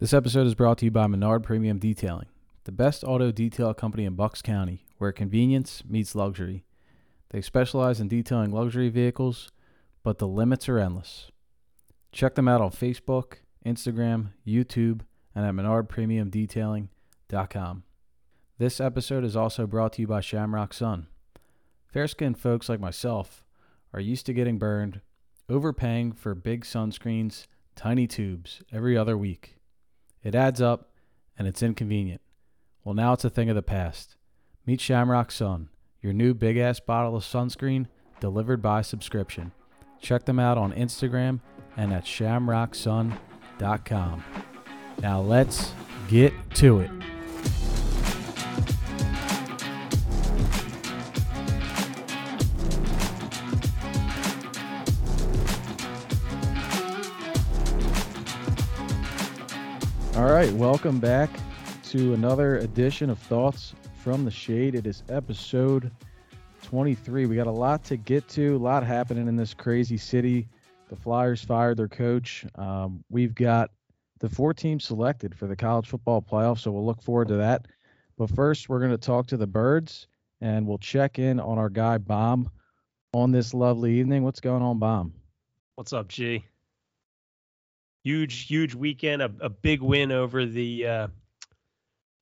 This episode is brought to you by Menard Premium Detailing, the best auto detail company in Bucks County, where convenience meets luxury. They specialize in detailing luxury vehicles, but the limits are endless. Check them out on Facebook, Instagram, YouTube, and at menardpremiumdetailing.com. This episode is also brought to you by Shamrock Sun. Fair skinned folks like myself are used to getting burned, overpaying for big sunscreens, tiny tubes every other week. It adds up and it's inconvenient. Well, now it's a thing of the past. Meet Shamrock Sun, your new big ass bottle of sunscreen delivered by subscription. Check them out on Instagram and at shamrocksun.com. Now let's get to it. All right, welcome back to another edition of Thoughts from the Shade. It is episode 23. We got a lot to get to, a lot happening in this crazy city. The Flyers fired their coach. Um, we've got the four teams selected for the college football playoff, so we'll look forward to that. But first, we're going to talk to the Birds and we'll check in on our guy Bomb on this lovely evening. What's going on, Bomb? What's up, G? Huge, huge weekend. A, a big win over the uh,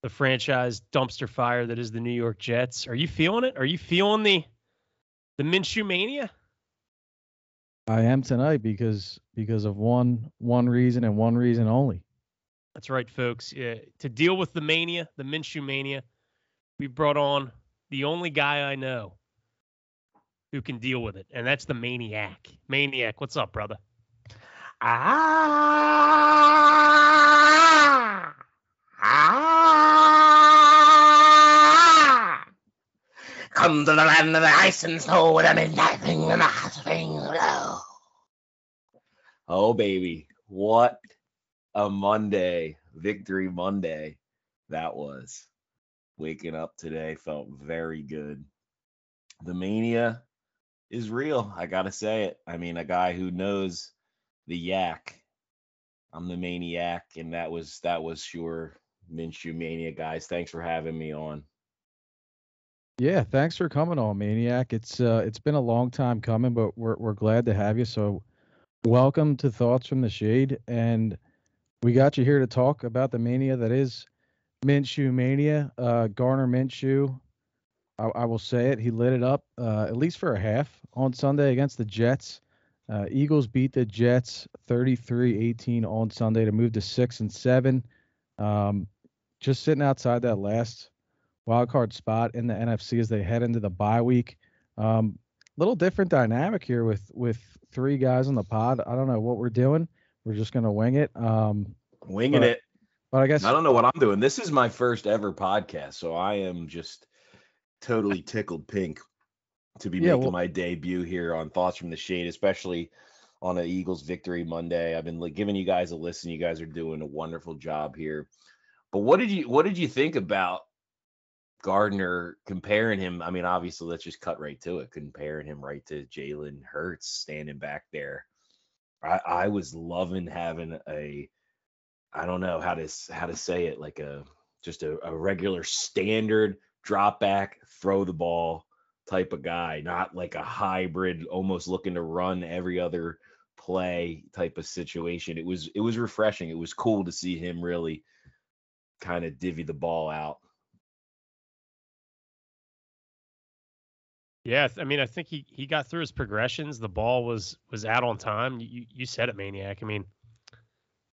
the franchise dumpster fire that is the New York Jets. Are you feeling it? Are you feeling the the Minshew mania? I am tonight because because of one one reason and one reason only. That's right, folks. Yeah, to deal with the mania, the Minshew mania, we brought on the only guy I know who can deal with it, and that's the maniac. Maniac, what's up, brother? Ah, ah. Come to the land of the ice and snow where the midnight thing and the hot springs glow. Oh baby, what a Monday, victory Monday that was. Waking up today felt very good. The mania is real. I gotta say it. I mean, a guy who knows the yak. I'm the maniac, and that was that was your Minshew mania, guys. Thanks for having me on. Yeah, thanks for coming on, Maniac. It's uh it's been a long time coming, but we're we're glad to have you. So welcome to Thoughts from the Shade. And we got you here to talk about the mania that is Minshew Mania. Uh Gardner Minshew. I, I will say it, he lit it up uh at least for a half on Sunday against the Jets. Uh, Eagles beat the Jets 33-18 on Sunday to move to six and seven. Um, just sitting outside that last wild card spot in the NFC as they head into the bye week. Um, little different dynamic here with with three guys on the pod. I don't know what we're doing. We're just gonna wing it. Um, Winging but- it. but I guess I don't know what I'm doing. This is my first ever podcast, so I am just totally tickled pink to be Yeah, making well- my debut here on Thoughts from the Shade, especially on an Eagles victory Monday. I've been like, giving you guys a listen. You guys are doing a wonderful job here. But what did you what did you think about Gardner comparing him? I mean, obviously, let's just cut right to it. Comparing him right to Jalen Hurts standing back there. I, I was loving having a I don't know how to how to say it like a just a, a regular standard drop back throw the ball type of guy, not like a hybrid almost looking to run every other play type of situation. It was it was refreshing. It was cool to see him really kind of divvy the ball out. Yeah, I mean, I think he he got through his progressions. The ball was was out on time. You you said it, maniac. I mean,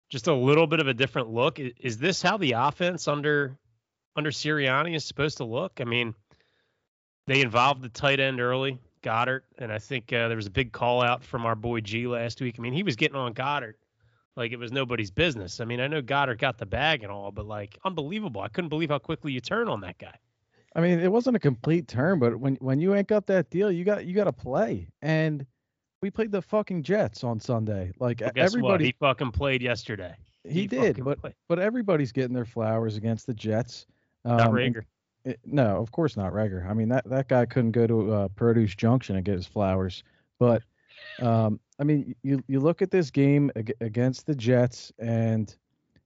just a little bit of a different look. I- Is this how the offense under under Sirianni is supposed to look? I mean, they involved the tight end early, Goedert, and I think uh, there was a big call out from our boy G last week. I mean, he was getting on Goedert like it was nobody's business. I mean, I know Goedert got the bag and all, but like unbelievable. I couldn't believe how quickly you turn on that guy. I mean, it wasn't a complete turn, but when when you ink up that deal, you got you got to play. And we played the fucking Jets on Sunday. Like what? everybody, He fucking played yesterday. he, did, but played. but everybody's getting their flowers against the Jets. Not Um, and Reagor. It- no, of course not Reagor. I mean that that guy couldn't go to uh, Produce Junction and get his flowers. But um, I mean, you you look at this game ag- against the Jets, and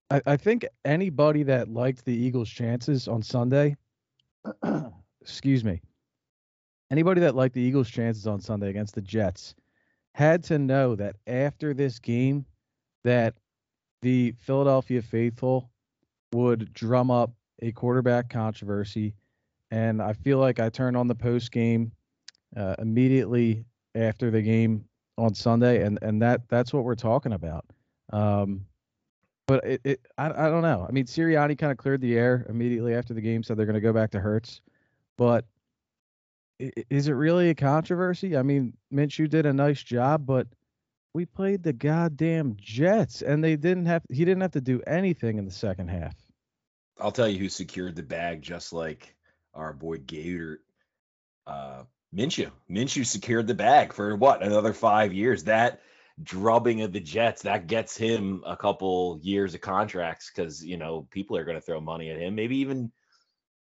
I, I think anybody that liked the Eagles' chances on Sunday, excuse me, anybody that liked the Eagles' chances on Sunday against the Jets had to know that after this game, that the Philadelphia faithful would drum up a quarterback controversy. And I feel like I turned on the post game uh, immediately after the game on Sunday, and and that that's what we're talking about. Um, but it, it I, I don't know. I mean, Sirianni kind of cleared the air immediately after the game, said they're going to go back to Hurts. But is it really a controversy? I mean, Minshew did a nice job, but we played the goddamn Jets, and they didn't have. He didn't have to do anything in the second half. I'll tell you who secured the bag, just like our boy Gator. Uh, Minshew. Minshew secured the bag for what another five years. That drubbing of the Jets that gets him a couple years of contracts because you know people are going to throw money at him. Maybe even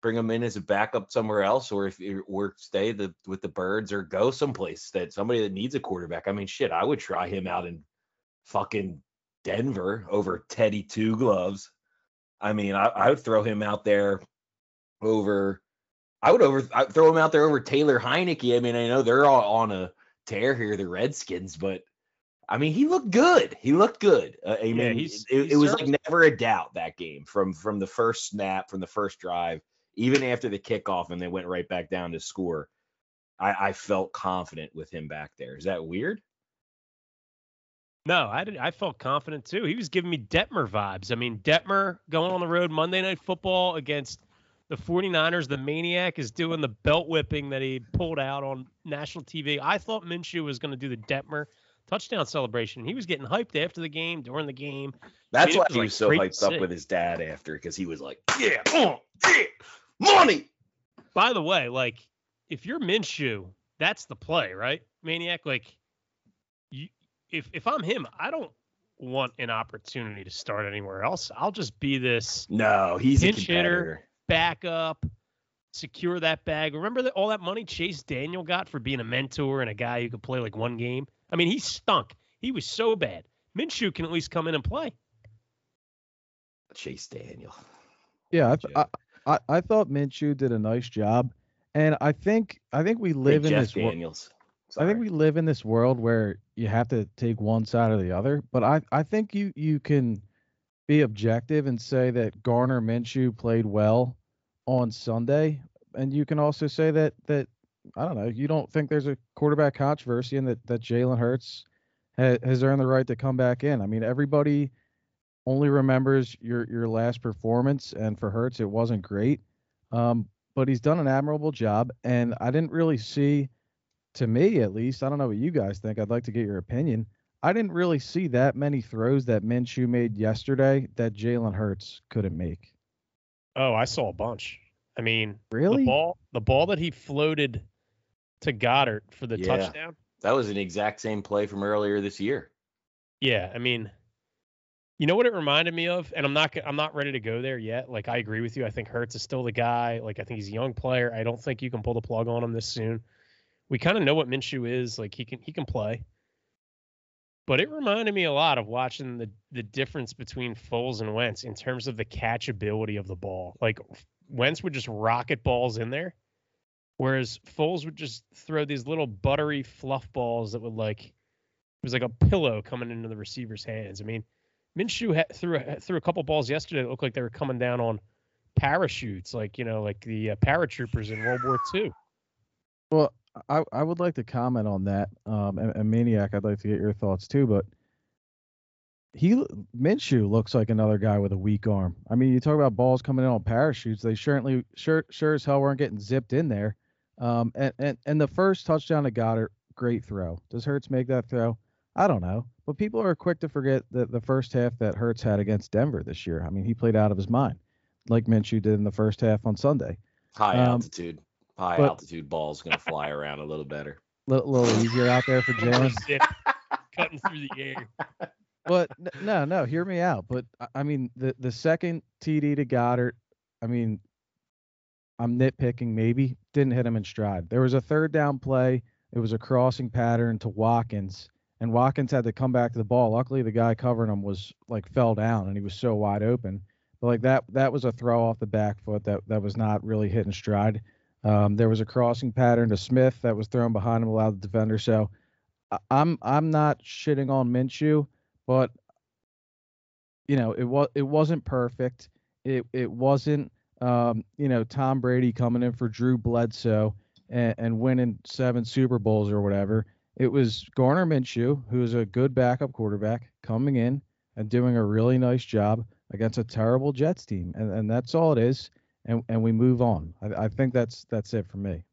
bring him in as a backup somewhere else, or if or stay the with the Birds or go someplace that somebody that needs a quarterback. I mean, shit, I would try him out in fucking Denver over Teddy Two Gloves. I mean, I, I would throw him out there over. I would over I'd throw him out there over Taylor Heinicke. I mean, I know they're all on a tear here, the Redskins, but I mean, he looked good. He looked good. Uh, I yeah, mean, he's, it, he's it was like never a doubt that game from from the first snap, from the first drive, even after the kickoff, and they went right back down to score. I, I felt confident with him back there. Is that weird? No, I did. I felt confident too. He was giving me Detmer vibes. I mean, Detmer going on the road Monday Night Football against the 49ers. The maniac is doing the belt whipping that he pulled out on national TV. I thought Minshew was going to do the Detmer touchdown celebration. He was getting hyped after the game, during the game. That's I mean, why he was so hyped up with his dad after, because he was like, "Yeah, oh, yeah, money." By the way, like if you're Minshew, that's the play, right, maniac? Like if if I'm him, I don't want an opportunity to start anywhere else. I'll just be this. No, he's pinch hitter, backup, secure that bag. Remember that all that money Chase Daniel got for being a mentor and a guy who could play like one game. I mean, he stunk. He was so bad. Minshew can at least come in and play. Chase Daniel. Yeah, I, I, I thought Minshew did a nice job, and I think I think we live hey, in Jeff this Daniels. I think we live in this world where you have to take one side or the other. But I, I think you you can be objective and say that Gardner Minshew played well on Sunday, and you can also say that that I don't know. You don't think there's a quarterback controversy and that that Jalen Hurts ha, has earned the right to come back in. I mean, everybody only remembers your your last performance, and for Hurts, it wasn't great. Um, but he's done an admirable job, and I didn't really see to me at least, I don't know what you guys think. I'd like to get your opinion. I didn't really see that many throws that Minshew made yesterday that Jalen Hurts couldn't make. Oh, I saw a bunch. I mean, really, the ball, the ball that he floated to Goedert for the yeah, touchdown. That was an exact same play from earlier this year. Yeah, I mean, you know what it reminded me of, and I'm not I'm not ready to go there yet. Like I agree with you. I think Hurts is still the guy. Like I think he's a young player. I don't think you can pull the plug on him this soon we kind of know what Minshew is. Like he can he can play. But it reminded me a lot of watching the the difference between Foles and Wentz in terms of the catchability of the ball. Like Wentz would just rocket balls in there, whereas Foles would just throw these little buttery fluff balls that would like it was like a pillow coming into the receiver's hands. I mean, Minshew had, threw a, threw a couple balls yesterday that looked like they were coming down on parachutes, like you know, like the uh, paratroopers in World War II. Well, I, I would like to comment on that. Um, and, and, Maniac, I'd like to get your thoughts too. But he Minshew looks like another guy with a weak arm. I mean, you talk about balls coming in on parachutes. They certainly sure sure as hell weren't getting zipped in there. Um, and and and the first touchdown to Goedert, great throw. Does Hurts make that throw? I don't know. But people are quick to forget that the first half that Hurts had against Denver this year. I mean, he played out of his mind, like Minshew did in the first half on Sunday. High um, altitude high but, altitude ball is going to fly around a little better. A little, little easier out there for Jalen. Cutting through the air. But no, no, hear me out. But I mean, the the second TD to Goedert, I mean, I'm nitpicking maybe didn't hit him in stride. There was a third down play. It was a crossing pattern to Watkins, and Watkins had to come back to the ball. Luckily, the guy covering him was like fell down and he was so wide open. But like that, that was a throw off the back foot that that was not really hitting stride. Um, there was a crossing pattern to Smith that was thrown behind him, allowed the defender. So I'm I'm not shitting on Minshew, but you know it was it wasn't perfect. It it wasn't um, you know Tom Brady coming in for Drew Bledsoe and, and winning seven Super Bowls or whatever. It was Gardner Minshew, who is a good backup quarterback, coming in and doing a really nice job against a terrible Jets team, and and that's all it is. And and we move on. I, I think that's that's it for me.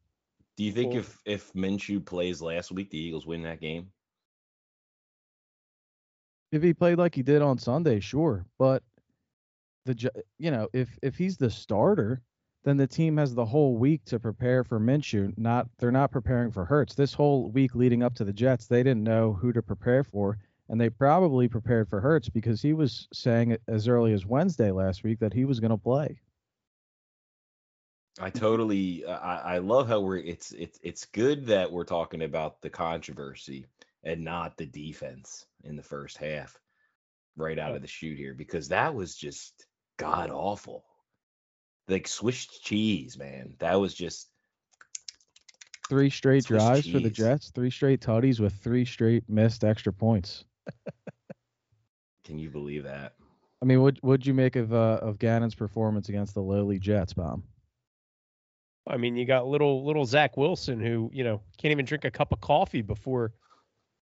Do you think Cool. if if Minshew plays last week, the Eagles win that game? If he played like he did on Sunday, sure, but the you know if if he's the starter, then the team has the whole week to prepare for Minshew. Not they're not preparing for Hurts. This whole week leading up to the Jets, they didn't know who to prepare for, and they probably prepared for Hurts because he was saying it as early as Wednesday last week that he was going to play. I totally I, I love how we're it's it's it's good that we're talking about the controversy and not the defense in the first half right out of the shoot here because that was just god awful. Like Swiss cheese, man. That was just Three straight Swiss drives for the. Jets, three straight tutties with three straight missed extra points. can you believe that? I mean, what what'd you make of uh, of Gannon's performance against the lowly Jets, Bomb? I mean, you got little little Zach Wilson who you know can't even drink a cup of coffee before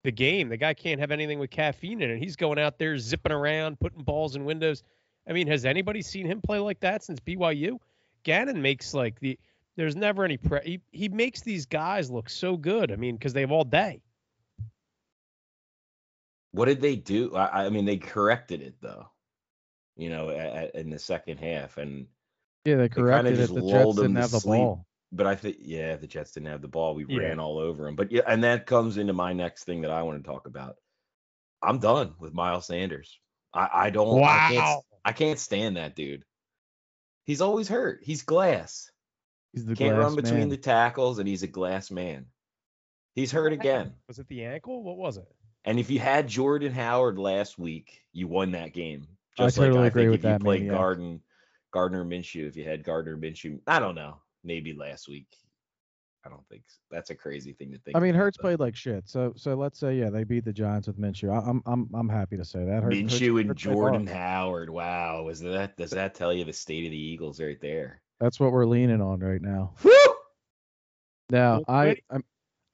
the game. The guy can't have anything with caffeine in it. He's going out there zipping around, putting balls in windows. I mean, has anybody seen him play like that since BYU? Gannon makes like the there's never any pre. He, he makes these guys look so good. I mean, because they have all day. What did they do? I, I mean, they corrected it though. You know, a- a- in the second half, and Yeah, they kinda corrected it. just The Jets lulled them didn't have the sleep. ball. but I think yeah, the Jets didn't have the ball. We Yeah. ran all over them. But yeah, and that comes into my next thing that I want to talk about. I'm done with Miles Sanders. I, I don't. I can't, Wow. I can't stand that dude. He's always hurt. He's glass. He's the Can't glass run between man. the tackles, and he's a glass man. He's hurt again. Was it the ankle? What was it? And if you had Jordan Howard last week, you won that game. I Just totally like I agree think with if you that, played Maniac. Garden, Gardner Minshew, if you had Gardner Minshew, I don't know, maybe last week. I don't think so. that's a crazy thing to think. I mean, about, Hurts played like shit. So so let's say yeah, they beat the Giants with Minshew. I, I'm I'm I'm happy to say that. Hurts- Minshew and Jordan. Howard. Wow, is that does that tell you the state of the Eagles right there? That's what we're leaning on right now. Woo! Now I I'm,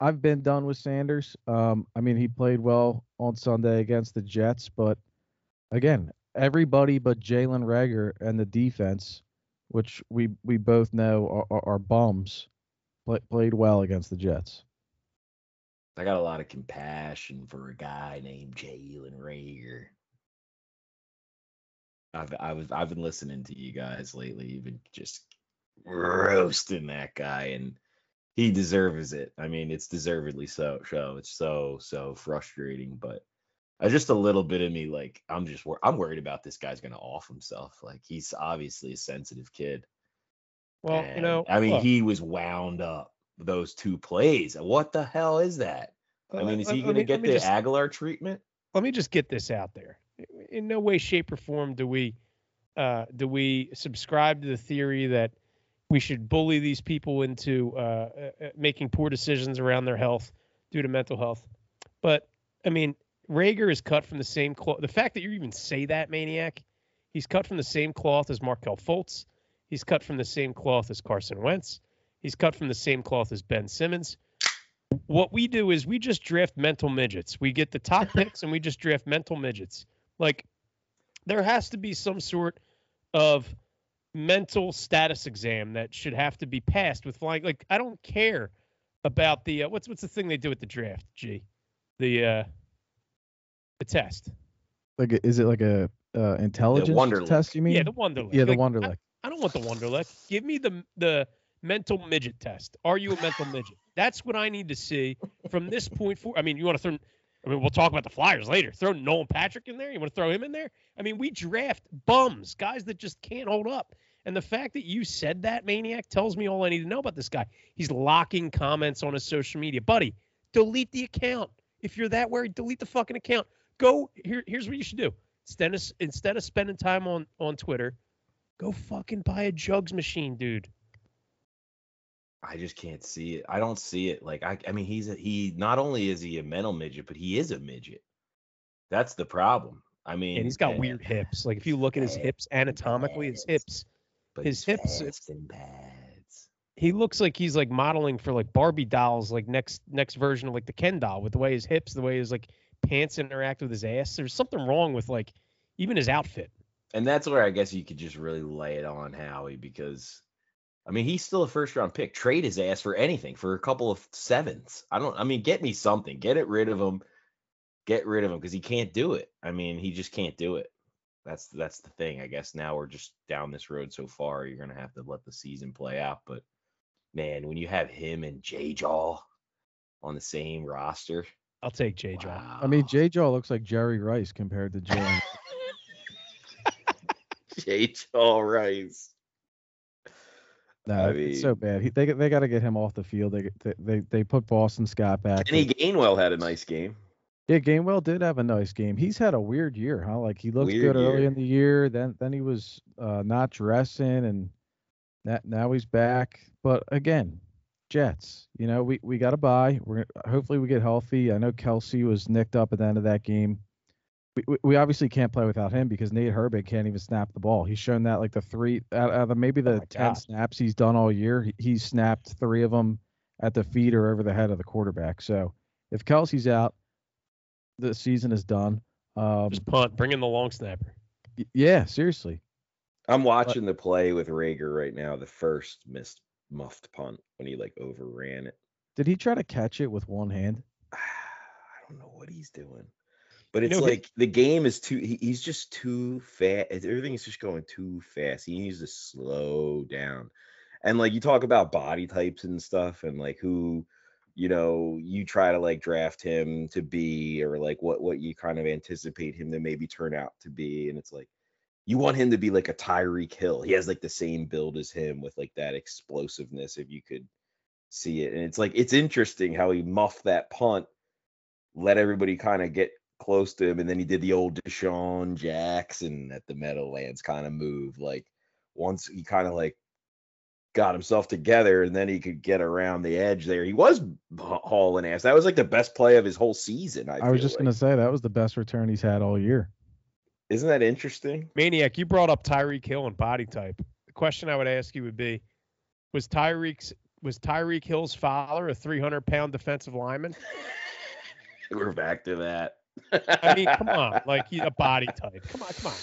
I've been done with Sanders. Um, I mean he played well on Sunday against the Jets, but again, everybody but Jalen Reagor and the defense, which we we both know are, are, are bums, play, played well against the Jets. I got a lot of compassion for a guy named Jalen Reagor. I've I was I've been listening to you guys lately. You've been just roasting that guy, and he deserves it. I mean, it's deservedly so. So it's so so frustrating, but uh, just a little bit of me like I'm just wor- I'm worried about this guy's gonna off himself. Like he's obviously a sensitive kid. Well, you know, I mean, look, he was wound up those two plays. What the hell is that? I mean, is he going to get the just- Agholor treatment? let me just get this out there. In no way, shape, or form do we uh, do we subscribe to the theory that we should bully these people into uh, uh, uh, making poor decisions around their health due to mental health. But I mean, Reagor is cut from the same cloth. The fact that you even say that, maniac, he's cut from the same cloth as Markelle Fultz. He's cut from the same cloth as Carson Wentz. He's cut from the same cloth as Ben Simmons what we do is we just draft mental midgets. We get the top picks and we just draft mental midgets. Like there has to be some sort of mental status exam that should have to be passed with flying. Like I don't care about the uh, what's what's the thing they do at the draft? G, the uh, the test. Like, a- is it like a uh, intelligence test? You mean? yeah, the Wonderlic. yeah, the Like, Wonderlic. I don't want the Wonderlic. Give me the the mental midget test. Are you a mental midget? That's what I need to see from this point forward. I mean, you want to throw. I mean, we'll talk about the Flyers later. Throw Nolan Patrick in there. You want to throw him in there? I mean, we draft bums, guys that just can't hold up. And the fact that you said that, maniac, tells me all I need to know about this guy. He's locking comments on his social media, buddy. Delete the account. If you're that worried, delete the fucking account. Go here. Here's what you should do. Instead of instead of spending time on on Twitter, go fucking buy a jugs machine, dude. I just can't see it. I don't see it. Like I, I mean, he's a, he. Not only is he a mental midget, but he is a midget. That's the problem. I mean, And he's got and- weird hips. Like if you look at his eh, hips anatomically, his hips, but his hips, fast and pads. he looks like he's like modeling for like Barbie dolls, like next next version of like the Ken doll with the way his hips, the way his like pants interact with his ass. There's something wrong with like even his outfit. And that's where I guess you could just really lay it on Howie because, I mean, he's still a first round pick. Trade his ass for anything for a couple of sevens. I don't. I mean, get me something. Get it rid of him. Get rid of him because he can't do it. I mean, he just can't do it. That's that's the thing. I guess now we're just down this road so far. You're gonna have to let the season play out. But man, when you have him and J Jaw on the same roster, I'll take J Jaw. I mean, wow. J Jaw looks like Jerry Rice compared to Jalen. J Jaw Rice. No, I it's so bad. He, they they got to get him off the field. They they they, they put Boston Scott back. Kenny Gainwell had a nice game. Yeah, Gainwell did have a nice game. He's had a weird year, huh? Like he looked Weird good early in the year, then then he was uh, not dressing, and that, now he's back. But again, Jets. You know, we we got to buy. We're hopefully we get healthy. I know Kelce was nicked up at the end of that game. We, we, we obviously can't play without him because Nate Herbig can't even snap the ball. He's shown that like the three out out of the, maybe the Oh my ten snaps he's done all year, he, he's snapped three of them at the feet or over the head of the quarterback. So if Kelce's out, the season is done. Um, Just punt. Bring in the long snapper. y- yeah, seriously. I'm watching the play with Reagor right now. The first missed muffed punt when he like overran it. Did he try to catch it with one hand? I don't know what he's doing, but You it's know, he- like the game is too. He, he's just too fast. Everything is just going too fast. He needs to slow down. And like you talk about body types and stuff, and like who, you know, you try to like draft him to be, or like what what you kind of anticipate him to maybe turn out to be, and it's like you want him to be like a Tyreek Hill. He has like the same build as him with like that explosiveness if you could see it. And it's like it's interesting how he muffed that punt, let everybody kind of get close to him, and then he did the old DeSean Jackson at the Meadowlands kind of move. Like once he kind of like got himself together and then he could get around the edge there. He was hauling ass. That was like the best play of his whole season. I, I, was just like. gonna say that was the best return he's had all year. Isn't that interesting? Maniac, you brought up Tyreek Hill and body type. The question I would ask you would be, was Tyreek's was Tyreek Hill's father a 300 pound defensive lineman? We're back to that. I mean, come on, like he, a body type. Come on, come on.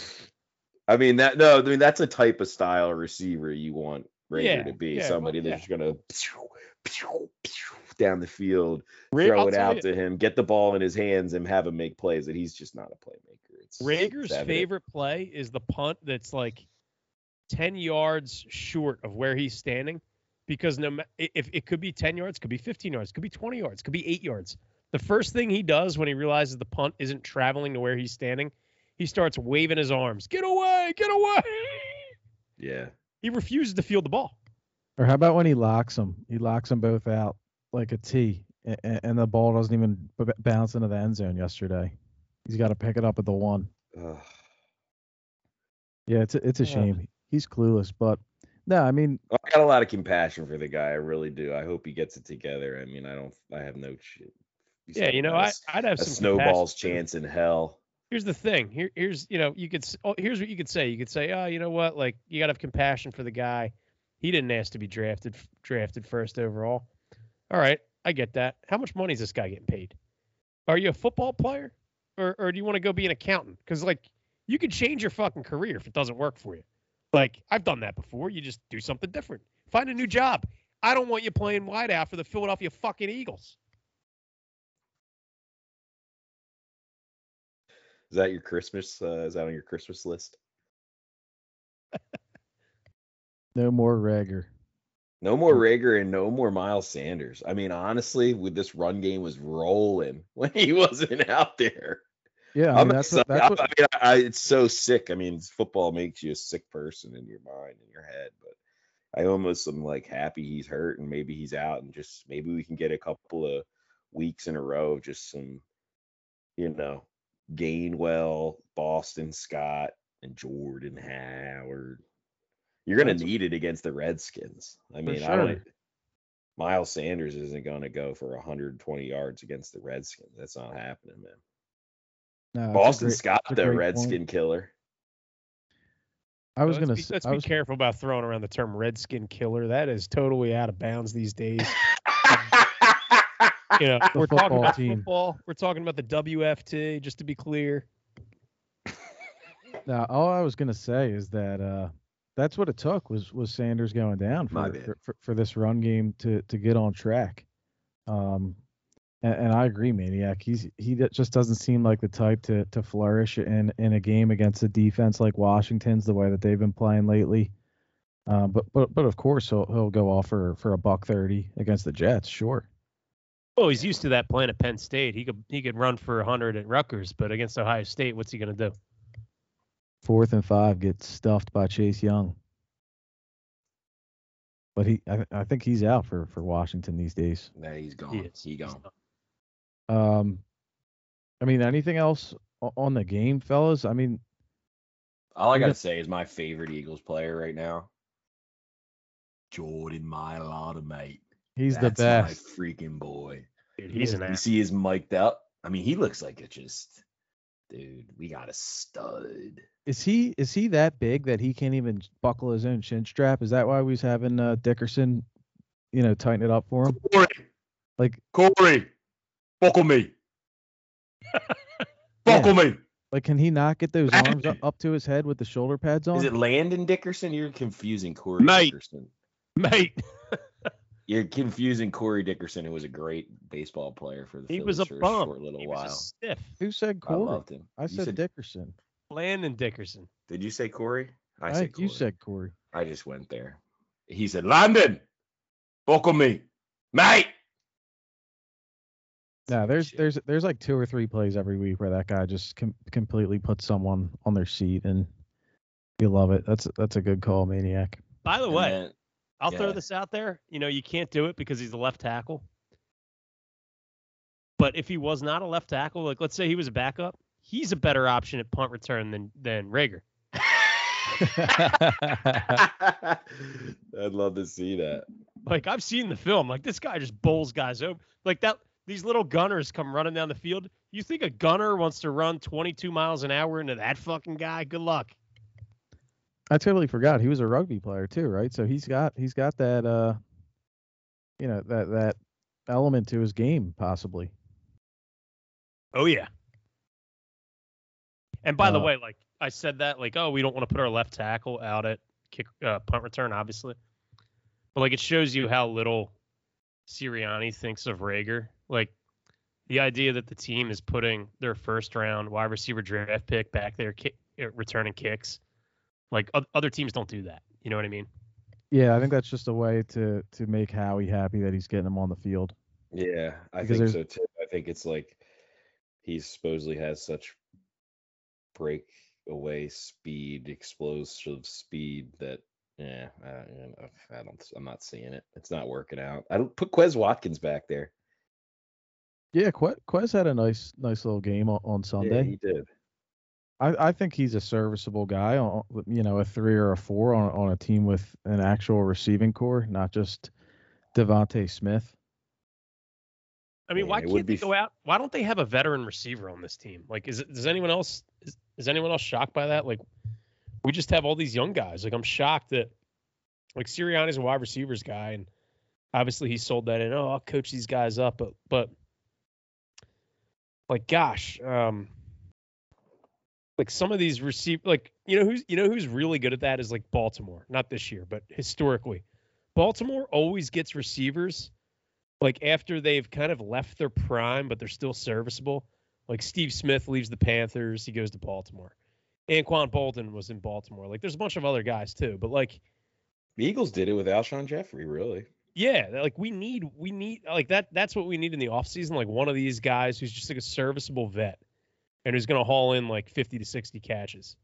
I mean that no, I mean that's a type of style receiver you want Reagor Yeah, to be. yeah, well, Somebody yeah. that's gonna pew, pew, pew, down the field, Ra- throw I'll it out you, to him, get the ball in his hands, and have him make plays. That he's just not a playmaker. It's it's Reagor's evident. favorite play is the punt that's like 10 yards short of where he's standing because no ma- i- if it could be 10 yards, could be 15 yards, could be 20 yards, could be 8 yards. The first thing he does when he realizes the punt isn't traveling to where he's standing, he starts waving his arms. Get away, get away. Yeah. He refuses to field the ball. Or how about when he locks them? He locks them both out like a T, and, and the ball doesn't even b- bounce into the end zone yesterday. He's got to pick it up at the one. Ugh. Yeah, it's a, it's a Yeah. shame. He's clueless, but no, I mean, I got a lot of compassion for the guy. I really do. I hope he gets it together. I mean, I don't. I have no shit. he's Yeah, you know, about I, a s- I'd have a some snowball's compassion. chance in hell. Here's the thing. Here, here's you know, you could. Oh, here's what you could say. You could say, oh, you know what? Like, you gotta have compassion for the guy. He didn't ask to be drafted drafted first overall. All right, I get that. How much money is this guy getting paid? Are you a football player, or or do you want to go be an accountant? Because like, you could change your fucking career if it doesn't work for you. Like, I've done that before. You just do something different. Find a new job. I don't want you playing wideout for the Philadelphia fucking Eagles. Is that your Christmas? Uh, is that on your Christmas list? no more Reagor. No more Reagor and no more Miles Sanders. I mean, honestly, with this run game was rolling when he wasn't out there. Yeah, I mean, that's that's I, what, I mean, I, I- it's so sick. I mean, football makes you a sick person in your mind and your head. But I almost am like happy he's hurt and maybe he's out and just maybe we can get a couple of weeks in a row of just some, you know, Gainwell, Boston Scott, and Jordan Howard. You're gonna That's- need it against the Redskins. I mean, I don't. Miles Sanders isn't gonna go for 120 yards against the Redskins. That's not happening, man. No, it's Boston great- Scott, the Redskin point. killer. I was let's gonna. be, let's I be was, careful about throwing around the term redskin killer. That is totally out of bounds these days. You know, we're talking about team. football. We're talking about the WFT. Just to be clear. Now, all I was gonna say is that uh, that's what it took was was Sanders going down for for, for, for this run game to to get on track. Um, and, and I agree, maniac. He's he just doesn't seem like the type to to flourish in in a game against a defense like Washington's the way that they've been playing lately. Uh, but but but of course he'll he'll go off for for a buck thirty against the Jets, sure. Oh, he's used to that playing at Penn State. He could he could run for 100 at Rutgers, but against Ohio State, what's he gonna do? Fourth and five gets stuffed by Chase Young. But he, I, I think he's out for for Washington these days. Nah, he's gone. He He, is. He's gone. not. Um, I mean, anything else on the game, fellas? I mean, All I gotta say is my favorite Eagles player right now, Jordan Mailata, mate. he's That's the best. My freaking boy. Dude, he's an ass. You ass. see his mic'd up. I mean, he looks like a just, dude. We got a stud. Is he is he that big that he can't even buckle his own chin strap? Is that why we was having uh, Dickerson, you know, tighten it up for him? Corey, Like Corey, buckle me, buckle me. like can he not get those arms up, up to his head with the shoulder pads on? Is it Landon Dickerson? You're confusing Corey Mate. Dickerson. Mate, You're confusing Corey Dickerson, who was a great baseball player for the he Phillies was a for bum. a short little he while. was a stiff. Who said Corey? I loved him. I You said, Dickerson. Landon Dickerson. Did you say Corey? I I, said you said Corey. I just went there. He said, Landon, buckle me, mate. Yeah, there's Shit. there's there's like two or three plays every week where that guy just com- completely puts someone on their seat, and you love it. That's that's a good call, maniac. By the And way, then- I'll throw this out there. You know, you can't do it because he's a left tackle. But if he was not a left tackle, like let's say he was a backup, he's a better option at punt return than than Reagor. I'd love to see that. Like I've seen the film. Like this guy just bowls guys over. Like that. These little gunners come running down the field. You think a gunner wants to run 22 miles an hour into that fucking guy? Good luck. I totally forgot he was a rugby player too, right? So he's got he's got that uh, you know that that element to his game possibly. Oh yeah. And by the Uh, way, like I said that, like, oh, we don't want to put our left tackle out at kick uh, punt return, obviously. But like it shows you how little Sirianni thinks of Reagor. Like the idea that the team is putting their first round wide receiver draft pick back there kick, uh, returning kicks. Like oth- other teams don't do that. You know what I mean? Yeah, I think that's just a way to to make Howie happy that he's getting him on the field. Yeah, I Because think so too. I think it's like he supposedly has such breakaway speed, explosive speed that yeah, I, you know, I don't. I'm not seeing it. It's not working out. I don't put Quez Watkins back there. Yeah, Quez, Quez had a nice nice little game on, on Yeah, Sunday. he did. I, I think he's a serviceable guy on you know a three or a four on on a team with an actual receiving corps, not just DeVonta Smith. I mean, Yeah, why can't would they be go out? Why don't they have a veteran receiver on this team? Like, is does anyone else is, is anyone else shocked by that? Like, we just have all these young guys. Like, I'm shocked that like Sirianni's a wide receivers guy, and obviously he sold that in. Oh, I'll coach these guys up, but but like, gosh, um, like some of these receive like you know who's you know who's really good at that is like Baltimore. Not this year, but historically, Baltimore always gets receivers like after they've kind of left their prime, but they're still serviceable. Like Steve Smith leaves the Panthers, he goes to Baltimore. Anquan Boldin was in Baltimore. Like there's a bunch of other guys too, but like The Eagles did it with Alshon Jeffery, really. Yeah, like we need we need like that that's what we need in the offseason, like one of these guys who's just like a serviceable vet and who's going to haul in like 50 to 60 catches.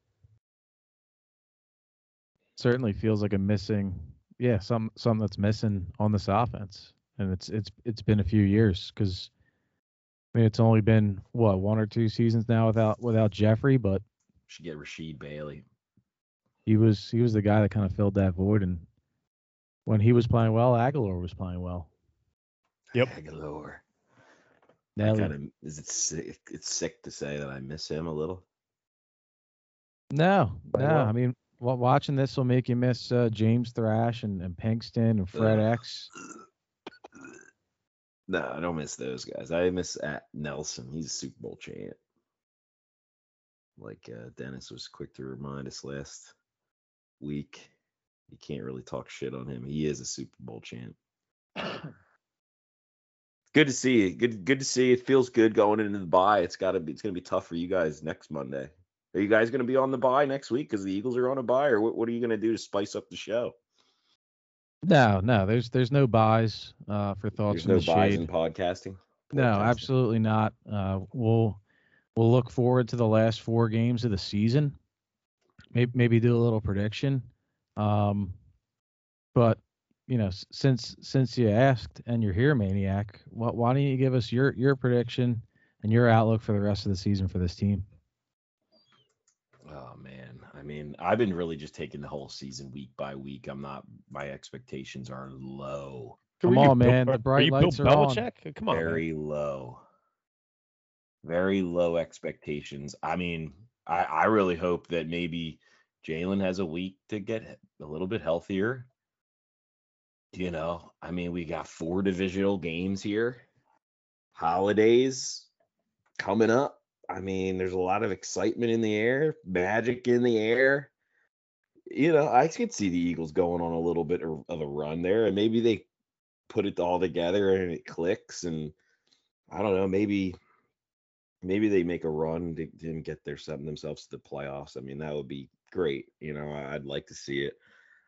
Certainly feels like a missing, yeah, some some that's missing on this offense, and it's it's it's been a few years because I mean, it's only been what one or two seasons now without without Jeffery, but Should get Rasheed Bailey. he was he was the guy that kind of filled that void. And when he was playing well, Agholor was playing well. Yep. Agholor. Nelly. Kind of is it sick? It's sick to say that I miss him a little. No, Play no. well. I mean, wa- watching this will make you miss uh, James Thrash and, and Pinkston and Fred Ugh. X. No, I don't miss those guys. I miss at Nelson. He's a Super Bowl champ. Like uh, Dennis was quick to remind us last week. You can't really talk shit on him. He is a Super Bowl champ. good to see you. Good good to see. It feels good going into the bye. It's gotta be it's gonna be tough for you guys next Monday. Are you guys gonna be on the bye next week because the Eagles are on a bye, or what, what are you gonna do to spice up the show? No, no. There's there's no byes uh, for thoughts There's from no the byes shade. in podcasting. No, absolutely not. Uh, we'll we'll look forward to the last four games of the season. Maybe maybe do a little prediction. Um, but you know, since since you asked and you're here, maniac, why, why don't you give us your your prediction and your outlook for the rest of the season for this team? Oh man, I mean, I've been really just taking the whole season week by week. I'm not. My expectations are low, Come Are you on, Bill- man, the bright you lights Bill are on. Come on. man. very low, very low expectations. I mean, I I really hope that maybe Jalen has a week to get a little bit healthier. You know, I mean, we got four divisional games here, holidays coming up. I mean, there's a lot of excitement in the air, magic in the air. You know, I could see the Eagles going on a little bit of a run there, and maybe they put it all together and it clicks, and I don't know, maybe maybe they make a run to, to get their themselves to the playoffs. I mean, that would be great. You know, I'd like to see it.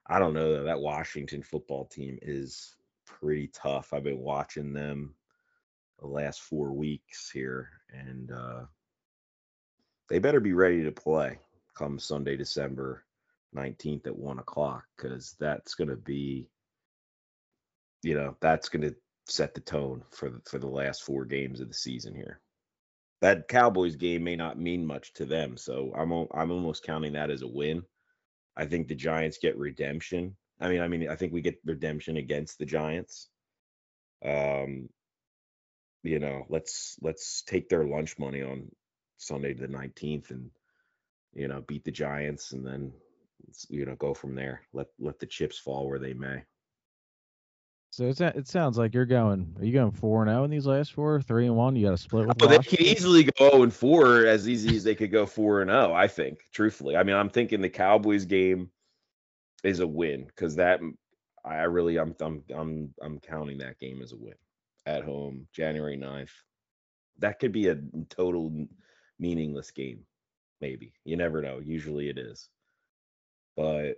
I don't know. That Washington football team is pretty tough. I've been watching them the last four weeks here, and uh, they better be ready to play come Sunday, December 19th at one o'clock, because that's going to be, you know, that's going to set the tone for for the last four games of the season here. That Cowboys game may not mean much to them, so I'm I'm almost counting that as a win. I think the Giants get redemption. I mean, I mean, I think we get redemption against the Giants. Um, you know, let's let's take their lunch money on Sunday the 19th and you know, beat the Giants and then you know, go from there. Let let the chips fall where they may. So it's, it sounds like you're going. Are you going four and zero in these last four? Three and one. You got to split with. But they could easily go 0 and 4 as easy as they could go 4 and 0, I think, truthfully. I mean, I'm thinking the Cowboys game is a win because that mm, I really I'm I'm I'm I'm counting that game as a win at home, January 9th. That could be a total meaningless game, maybe. You never know. Usually it is. But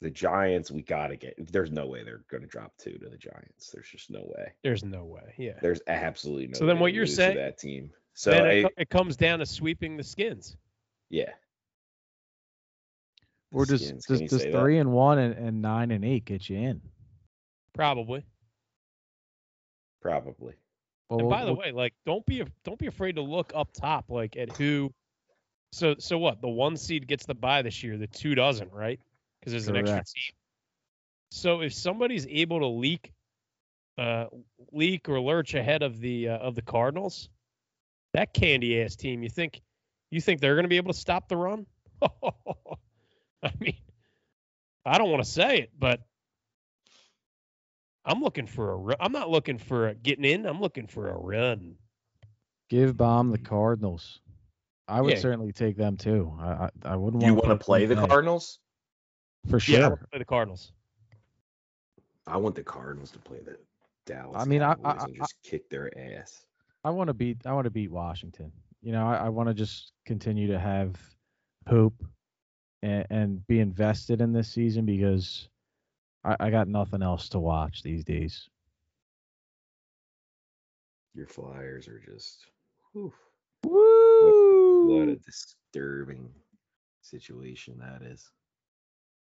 the Giants, we gotta get there's no way they're gonna drop two to the Giants. There's just no way. There's no way. Yeah. There's absolutely no. So then way what you're saying- that team. So then I, it, it comes down to sweeping the skins. yeah. Or The does Skins, can does, does say that? three and one and, and nine and eight get you in? Probably. Probably. Well, and we'll- by the way, like don't be af- don't be afraid to look up top, like at who. So so what? The one seed gets the bye this year. The two doesn't, right? Because there's an extra team. So if somebody's able to leak, uh, leak or lurch ahead of the uh, of the Cardinals, that candy ass team, you think you think they're going to be able to stop the run? I mean, I don't want to say it, but I'm looking for a. ru- I'm not looking for a getting in. I'm looking for a run. give bomb the Cardinals. I would Yeah. certainly take them too. I I, I wouldn't you want want to play the Cardinals? For Yeah, I sure. wanna play the Cardinals. I want the Cardinals to play the Dallas. I mean, I- Cowboys I- and just kick their ass. I want to beat. I want to beat Washington. You know, I, I want to just continue to have hope and, and be invested in this season because I, I got nothing else to watch these days. Your Flyers are just whew, Woo! what a disturbing situation that is.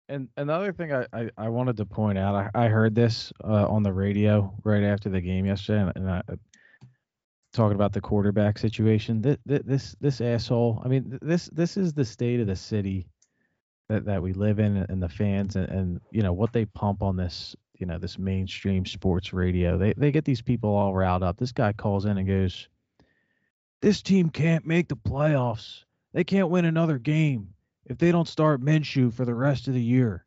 And another thing I, I, I wanted to point out, I, I heard this uh, on the radio right after the game yesterday, and, and I, talking about the quarterback situation. This this this asshole. I mean, this this is the state of the city that that we live in, and the fans, and, and you know what they pump on this, you know, this mainstream sports radio. They they get these people all riled up. This guy calls in and goes, "This team can't make the playoffs. They can't win another game if they don't start Minshew for the rest of the year."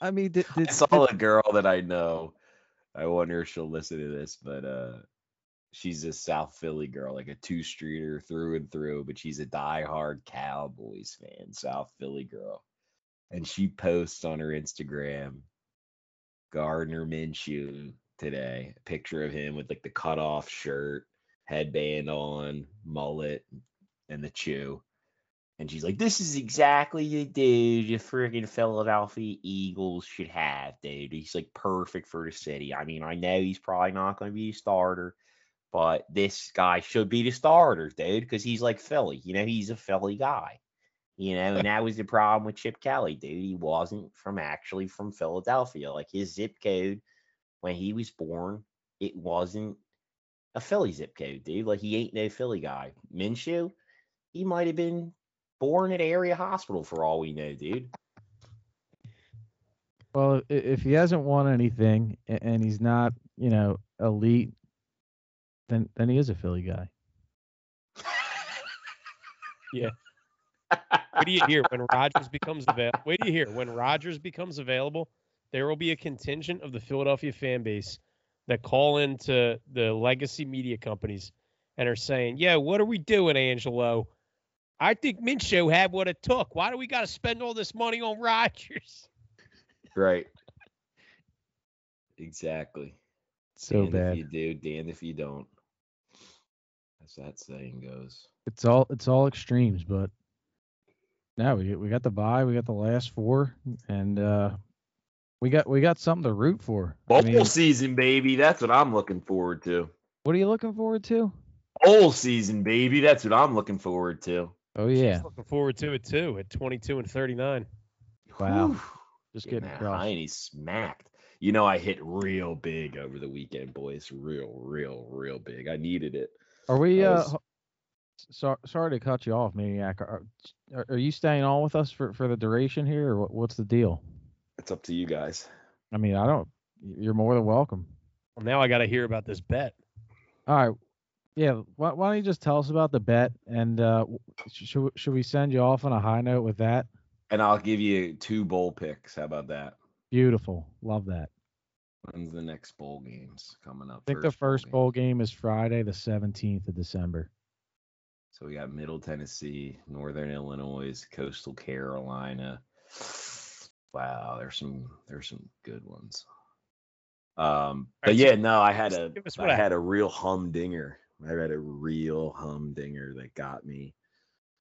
I mean, did, did, I saw a girl that I know. I wonder if she'll listen to this, but uh, she's a South Philly girl, like a two streeter through and through, but she's a diehard Cowboys fan, South Philly girl. And she posts on her Instagram Gardner Minshew today, a picture of him with like the cutoff shirt, headband on, mullet, and the chew. And she's like, this is exactly the dude the freaking Philadelphia Eagles should have, dude. He's like perfect for the city. I mean, I know he's probably not going to be a starter, but this guy should be the starter, dude, because he's like Philly. You know, he's a Philly guy. You know, and that was the problem with Chip Kelly, dude. He wasn't from actually from Philadelphia. Like his zip code when he was born, it wasn't a Philly zip code, dude. Like he ain't no Philly guy. Minshew, he might have been born at area hospital for all we know, dude. Well, if he hasn't won anything and he's not, you know, elite, then then he is a Philly guy. yeah. What do you hear when Rodgers becomes available? Wait do you hear when Rodgers becomes available? There will be a contingent of the Philadelphia fan base that call into the legacy media companies and are saying, "Yeah, what are we doing, Angelo? I think Minshew had what it took. Why do we got to spend all this money on Rodgers?" Right. Exactly. So damned bad. if you do, damned if you don't. As that saying goes. It's all it's all extremes, but now we we got the bye, we got the last four, and uh we got we got something to root for. I Bowl mean, season, baby. That's what I'm looking forward to. what are you looking forward to? Bowl season, baby. That's what I'm looking forward to. Oh yeah, She's looking forward to it too at 22 and 39. wow, Whew. just Getting getting that crushed. hiney smacked. You know, I hit real big over the weekend, boys. Real, real, real big. I needed it. Are we? I Uh, so, sorry to cut you off, maniac. Are, are, are you staying on with us for for the duration here, or what, what's the deal? It's up to you guys. I mean, I don't. You're more than welcome. Well, now I got to hear about this bet. All right. Yeah. Why, why don't you just tell us about the bet and uh, should we- should we send you off on a high note with that? And I'll give you two bowl picks. How about that? Beautiful. Love that. When's the next bowl games coming up? I think the first game. bowl game is Friday, the 17th of December. So we got Middle Tennessee, Northern Illinois, Coastal Carolina. Wow, there's some there's some good ones. Um, but right, so yeah, no, I had just a give us what I I- had a real humdinger. I had a real humdinger that got me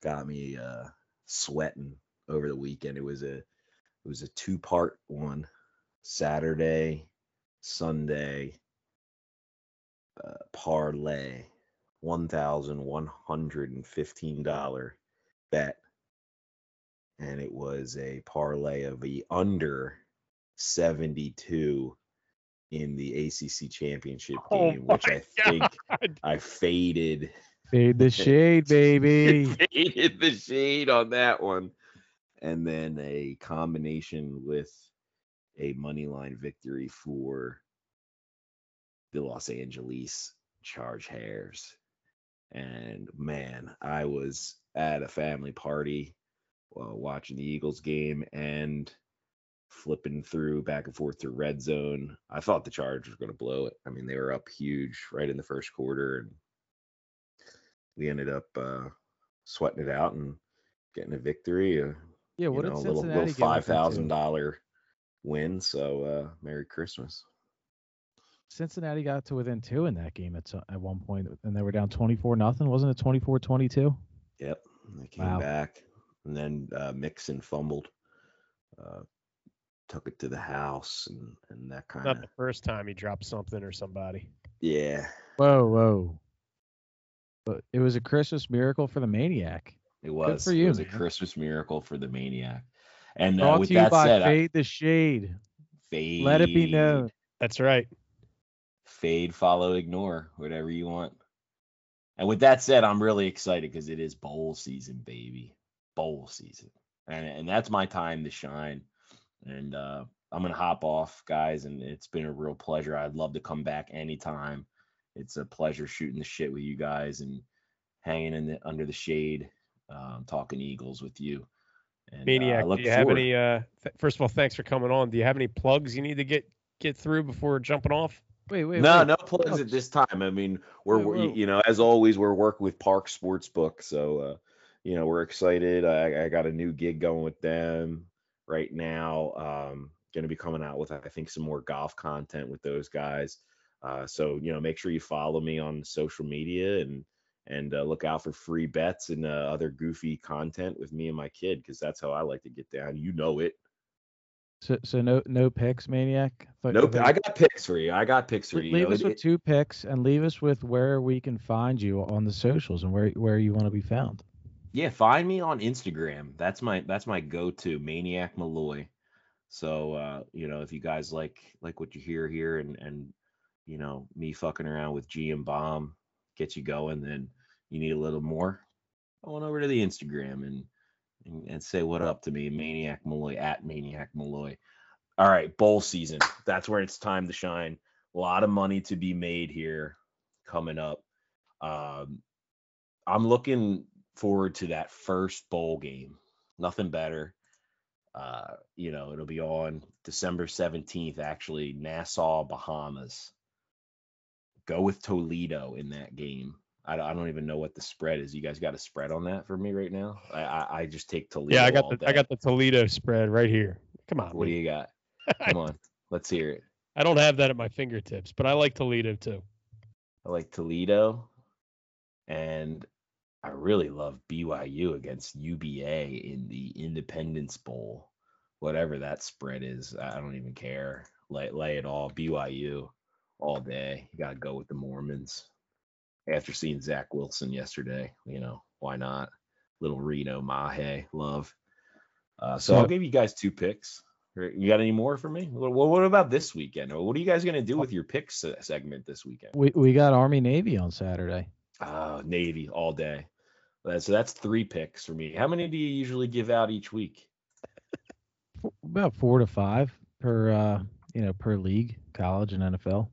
got me uh sweating over the weekend. It was a it was a two part one. Saturday, Sunday, uh, parlay, one thousand one hundred and fifteen dollar bet, and it was a parlay of the under seventy two in the ACC championship Oh game, which I my think God. I faded Fade the shade, baby. faded the shade on that one, and then a combination with a money line victory for the Los Angeles Chargers. And man, I was at a family party uh, watching the Eagles game and flipping through back and forth through red zone. I thought the Chargers were going to blow it. I mean, they were up huge right in the first quarter, and we ended up uh, sweating it out and getting a victory. Uh, Yeah, you what know, a little, little five thousand dollar win. So uh, Merry Christmas. Cincinnati got to within two in that game at at one point, and they were down 24 nothing. Wasn't it 24-22? Yep, they came Wow. back, and then uh, Mixon fumbled, uh, took it to the house, and and that kind Not of the first time he dropped something or somebody. yeah. Whoa, whoa. But it was a Christmas miracle for the maniac. It was. for it you, was a. Christmas miracle for the maniac. And uh, with to you that by said, I- Fade the Shade. fade. Let it be known. That's right. fade, follow, ignore, whatever you want. And with that said, I'm really excited because it is bowl season, baby. Bowl season. And and that's my time to shine. And uh I'm gonna hop off, guys, and it's been a real pleasure. I'd love to come back anytime. It's a pleasure shooting the shit with you guys and hanging in the, under the shade, um, talking Eagles with you. And, uh, Maniac, look do you have any? Uh, th- first of all, thanks for coming on. Do you have any plugs you need to get get through before jumping off? Wait, wait, no, wait. no plugs No. at this time. I mean, we're, Whoa, we're- you know, as always, we're working with Parx Sportsbook, so uh, you know, we're excited. I, I got a new gig going with them right now. Um, going to be coming out with I think some more golf content with those guys. Uh, so you know, make sure you follow me on social media and and uh, look out for free bets and uh, other goofy content with me and my kid because that's how I like to get down. You know it. So, so no, no picks, maniac. Nope, I got picks for you. I got picks for you. leave know, us it- with two picks and leave us with where we can find you on the socials and where where you want to be found. Yeah, find me on Instagram. That's my that's my go-to, Maniac Malloy. So uh, you know, if you guys like like what you hear here and and you know, me fucking around with G and Bomb gets you going, then you need a little more. Go on over to the Instagram and and, and say what up to me, Maniac Malloy at Maniac Malloy. All right, bowl season. That's where it's time to shine. A lot of money to be made here coming up. Um, I'm looking forward to that first bowl game. Nothing better. Uh, you know, it'll be on December 17th, actually, Nassau, Bahamas. Go with Toledo in that game. I, don't- I don't even know what the spread is. You guys got a spread on that for me right now? I I, I just take Toledo. Yeah, I got the I got the Toledo spread right here. Come on, What do you got? Come on, let's hear it. I don't have that at my fingertips, but I like Toledo too. I like Toledo, and I really love BYU against UAB in the Independence Bowl, whatever that spread is. I don't even care. Lay lay it all BYU all day. You gotta go with the Mormons. After seeing Zach Wilson yesterday, you know why not? Little Reno Mahe love. Uh, so, I'll give you guys two picks. You got any more for me? What, what about this weekend? What are you guys gonna do with your picks segment this weekend? We we got Army Navy on Saturday. Uh, Navy all day. That- So that's three picks for me. How many do you usually give out each week? About four to five per uh you know per league, college and NFL.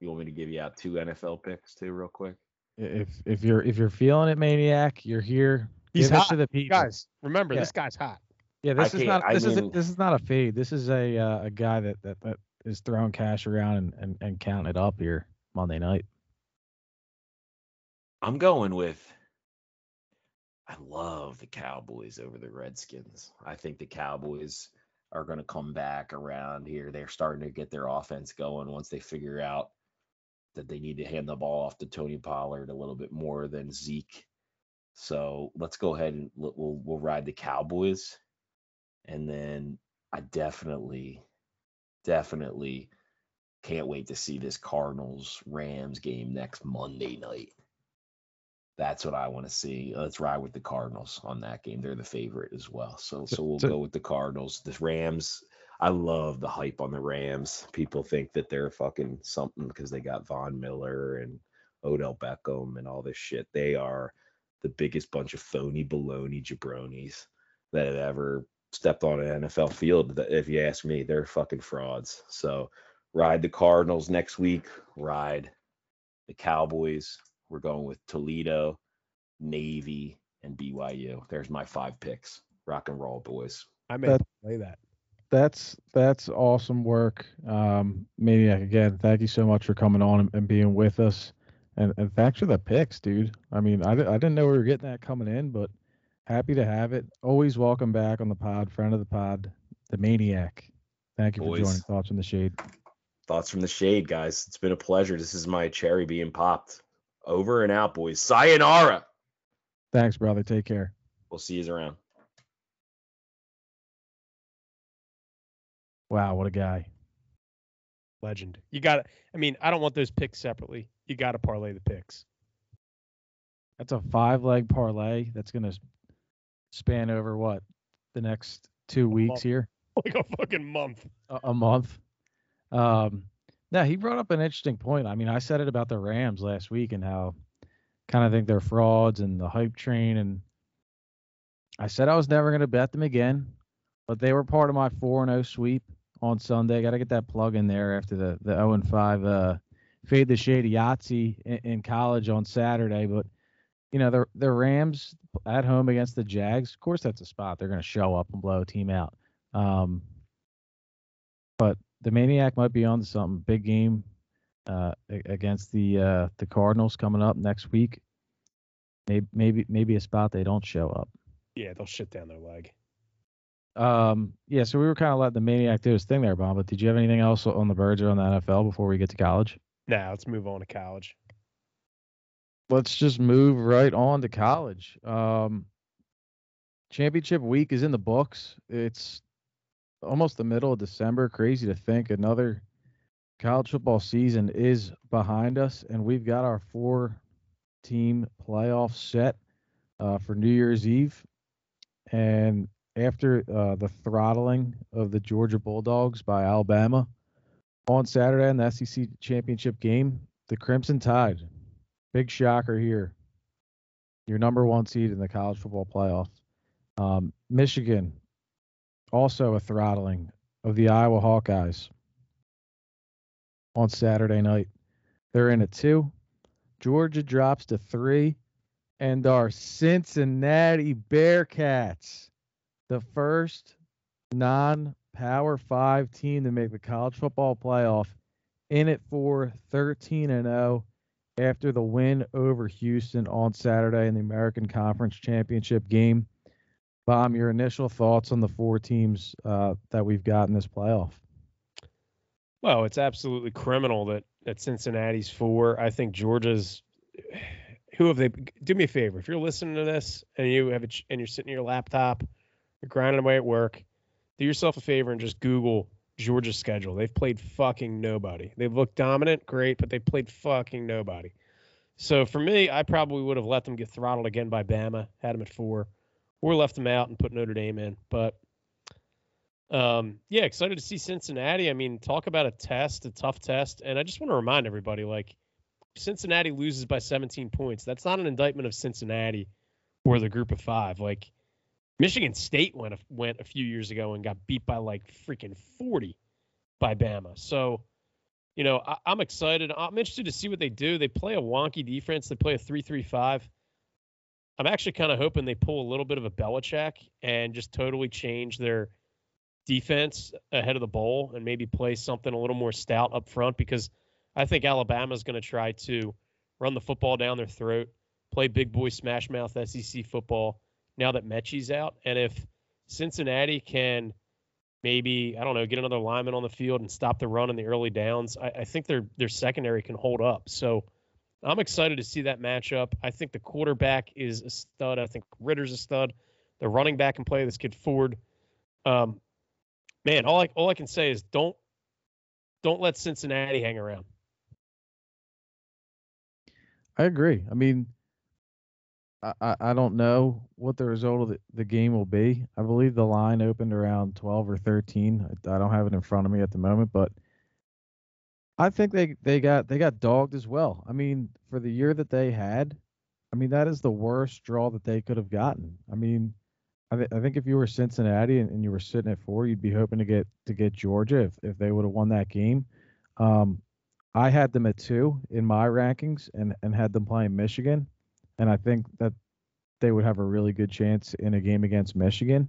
You want me to give you out two NFL picks too, real quick? If if you're if you're feeling it, maniac, you're here. He's Give it hot, to the people. Guys, remember Yeah. this guy's hot. Yeah, I this is can't- not I this is mean- this is not a fade. This is a uh, a guy that, that that is throwing cash around and, and, and counting it up here Monday night. I'm going with. I love the Cowboys over the Redskins. I think the Cowboys are going to come back around here. They're starting to get their offense going once they figure out that they need to hand the ball off to Tony Pollard a little bit more than Zeke. So let's go ahead and we'll we'll ride the Cowboys, and then I definitely, definitely can't wait to see this Cardinals Rams game next Monday night. That's what I want to see. Let's ride with the Cardinals on that game. They're the favorite as well. So So- we'll go with the Cardinals. The Rams. I love the hype on the Rams. People think that they're fucking something because they got Von Miller and Odell Beckham and all this shit. They are the biggest bunch of phony baloney jabronis that have ever stepped on an NFL field. If you ask me, they're fucking frauds. So ride the Cardinals next week. Ride the Cowboys. We're going with Toledo, Navy, and BYU. There's my five picks. Rock and roll, boys. I may That- play that. That's that's awesome work, um, maniac. Again, thank you so much for coming on and, and being with us, and and thanks for the picks, dude. I mean, I, I didn't know we were getting that coming in, but happy to have it. Always welcome back on the pod, friend of the pod, the maniac. Thank you for joining Thoughts from the Shade. Thoughts from the shade, guys. It's been a pleasure. This is my cherry being popped. Over and out, boys. Sayonara. Thanks, brother. Take care. We'll see you around. Wow, what a guy. Legend. You got to I mean, I don't want those picks separately. You got to parlay the picks. That's a five leg parlay that's gonna span over what the next two weeks month. here. Like a fucking month. a, a month. Um, Yeah, he brought up an interesting point. I mean, I said it about the Rams last week and how kind of think they're frauds and the hype train and I said I was never going to bet them again, but they were part of my 4 0 sweep on Sunday. Got to get that plug in there after the the 0 5 uh, fade the shady Yahtzee in, in, college on Saturday. But you know the the Rams at home against the Jags. Of course, that's a spot they're going to show up and blow a team out. Um, but the Maniac might be on to something. Big game uh, against the uh, the Cardinals coming up next week. Maybe maybe maybe a spot they don't show up. Yeah, they'll shit down their leg. Um, yeah, so we were kind of letting the maniac do his thing there, Bob. But did you have anything else on the verge or on the NFL before we get to college? Now let's move on to college. Let's just move right on to college. Um, championship week is in the books. It's almost the middle of December. Crazy to think another college football season is behind us, and we've got our four team playoff set uh, for New Year's Eve. And after uh, the throttling of the Georgia Bulldogs by Alabama on Saturday in the SEC championship game, the Crimson Tide, big shocker here, your number one seed in the college football playoff. Um, Michigan, also a throttling of the Iowa Hawkeyes on Saturday night. They're in at two. Georgia drops to three. And our Cincinnati Bearcats the first non Power Five team to make the college football playoff, in it for 13 and 0 after the win over Houston on Saturday in the American Conference Championship game. Bomb, your initial thoughts on the four teams uh, that we've got in this playoff? Well, it's absolutely criminal that that Cincinnati's four. I think Georgia's. Who have they? Do me a favor. If you're listening to this and you have a, and you're sitting in your laptop you're grinding away at work. Do yourself a favor and just Google Georgia's schedule. They've played fucking nobody. They've looked dominant, great, but they played fucking nobody. So for me, I probably would have let them get throttled again by Bama, had them at four, or left them out and put Notre Dame in. But um, yeah, excited to see Cincinnati. I mean, talk about a test, a tough test. And I just want to remind everybody, like, Cincinnati loses by 17 points. That's not an indictment of Cincinnati or the group of five. Like, Michigan State went a, went a few years ago and got beat by like freaking 40 by Bama. So, you know, I, am excited. I'm interested to see what they do. They play a wonky defense. They play a 3-3-5. I'm actually kind of hoping they pull a little bit of a Belichick and just totally change their defense ahead of the bowl and maybe play something a little more stout up front because I think Alabama is going to try to run the football down their throat, play big boy smash mouth SEC football now that Metchie's out. And if Cincinnati can maybe, I don't know, get another lineman on the field and stop the run in the early downs, I, I think their their secondary can hold up. So I'm excited to see that matchup. I think the quarterback is a stud. I think Ridder's a stud. The running back can play this kid Ford. Um, man, all I all I can say is don't don't let Cincinnati hang around. I agree. I mean, I, I don't know what the result of the, the game will be. I believe the line opened around 12 or 13. I, I don't have it in front of me at the moment, but I think they, they got they got dogged as well. I mean, for the year that they had, I mean that is the worst draw that they could have gotten. I mean, I, th- I think if you were Cincinnati and, and, you were sitting at four, you'd be hoping to get to get Georgia if, if they would have won that game. Um, I had them at two in my rankings and, and had them playing Michigan and I think that they would have a really good chance in a game against Michigan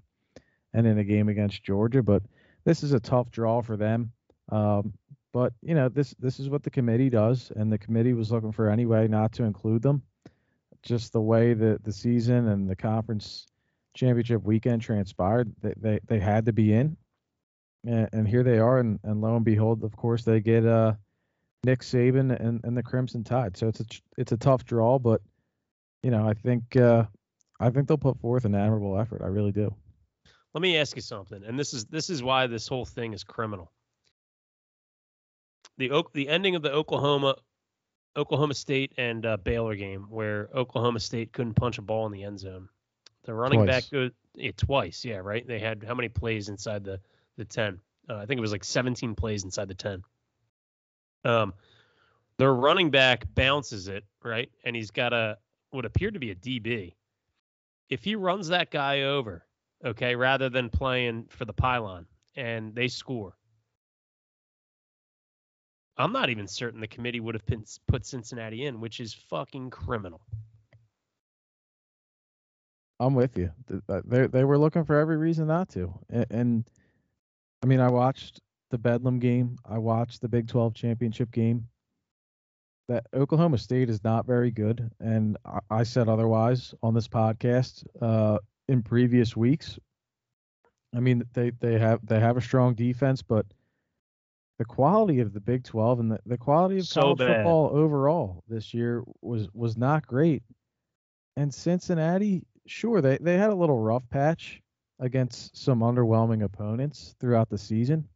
and in a game against Georgia. But this is a tough draw for them. Um, but you know this this is what the committee does, and the committee was looking for any way not to include them. Just the way that the season and the conference championship weekend transpired, they they, they had to be in, and, and here they are, and, and lo and behold, of course, they get uh Nick Saban and, and the Crimson Tide. So it's a it's a tough draw, but you know, I think uh, I think they'll put forth an admirable effort. I really do. Let me ask you something, and this is this is why this whole thing is criminal. The the ending of the Oklahoma Oklahoma State and uh, Baylor game, where Oklahoma State couldn't punch a ball in the end zone. The running twice. back good yeah, twice, yeah, right. They had how many plays inside the the ten? Uh, I think it was like 17 plays inside the 10. Um, their running back bounces it right, and he's got a what appeared to be a DB. If he runs that guy over, okay, rather than playing for the pylon, and they score, I'm not even certain the committee would have put Cincinnati in, which is fucking criminal. I'm with you. Uh, They they were looking for every reason not to. And, and I mean, I watched the Bedlam game. I watched the Big 12 championship game. That Oklahoma State is not very good, and I, I said otherwise on this podcast uh, in previous weeks. I mean, they they have they have a strong defense, but the quality of the Big 12 and the, the quality of So college bad. football overall this year was was not great. And Cincinnati, sure, they, they had a little rough patch against some underwhelming opponents throughout the season.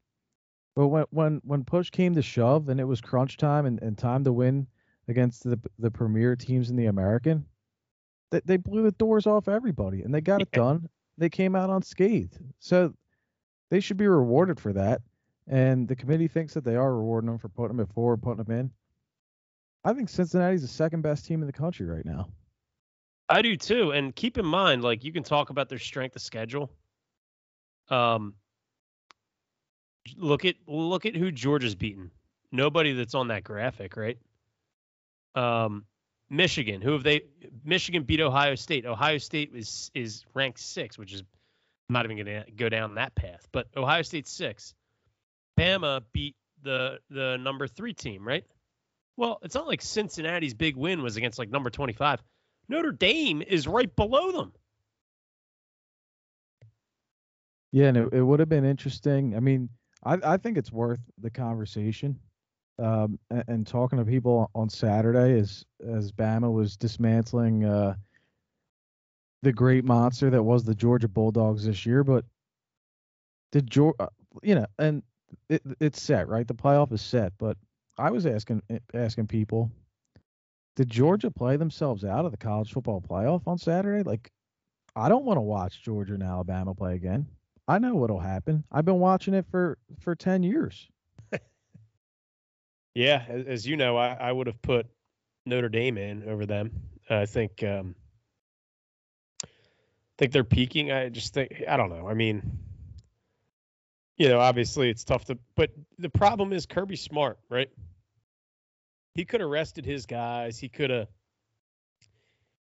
But when when when push came to shove and it was crunch time and, and time to win against the the premier teams in the American, they, they blew the doors off everybody and they got it done. They came out unscathed. So they should be rewarded for that. And the committee thinks that they are rewarding them for putting them forward, putting them in. I think Cincinnati's the second best team in the country right now. I do too. And keep in mind, like you can talk about their strength of schedule. Um, look at look at who Georgia's beaten. Nobody that's on that graphic, right? Um, Michigan. Who have they? Michigan beat Ohio State. Ohio State is is ranked six, which is I'm not even going to go down that path. But Ohio State's six. Bama beat the the number three team, right? Well, it's not like Cincinnati's big win was against like number 25. Notre Dame is right below them. Yeah, and it, it would have been interesting. I mean, I, I think it's worth the conversation. Um, and, and talking to people on Saturday as as Bama was dismantling uh, the great monster that was the Georgia Bulldogs this year. But did Georgia, you know, and it, it's set, right? The playoff is set. But I was asking asking people, did Georgia play themselves out of the college football playoff on Saturday? Like, I don't want to watch Georgia and Alabama play again. I know what'll happen. I've been watching it for for ten years. Yeah, as, you know, I, I would have put Notre Dame in over them. I think um, think they're peaking. I just think I don't know. I mean, you know, obviously it's tough to, but the problem is Kirby Smart, right? He could have rested his guys. He could have,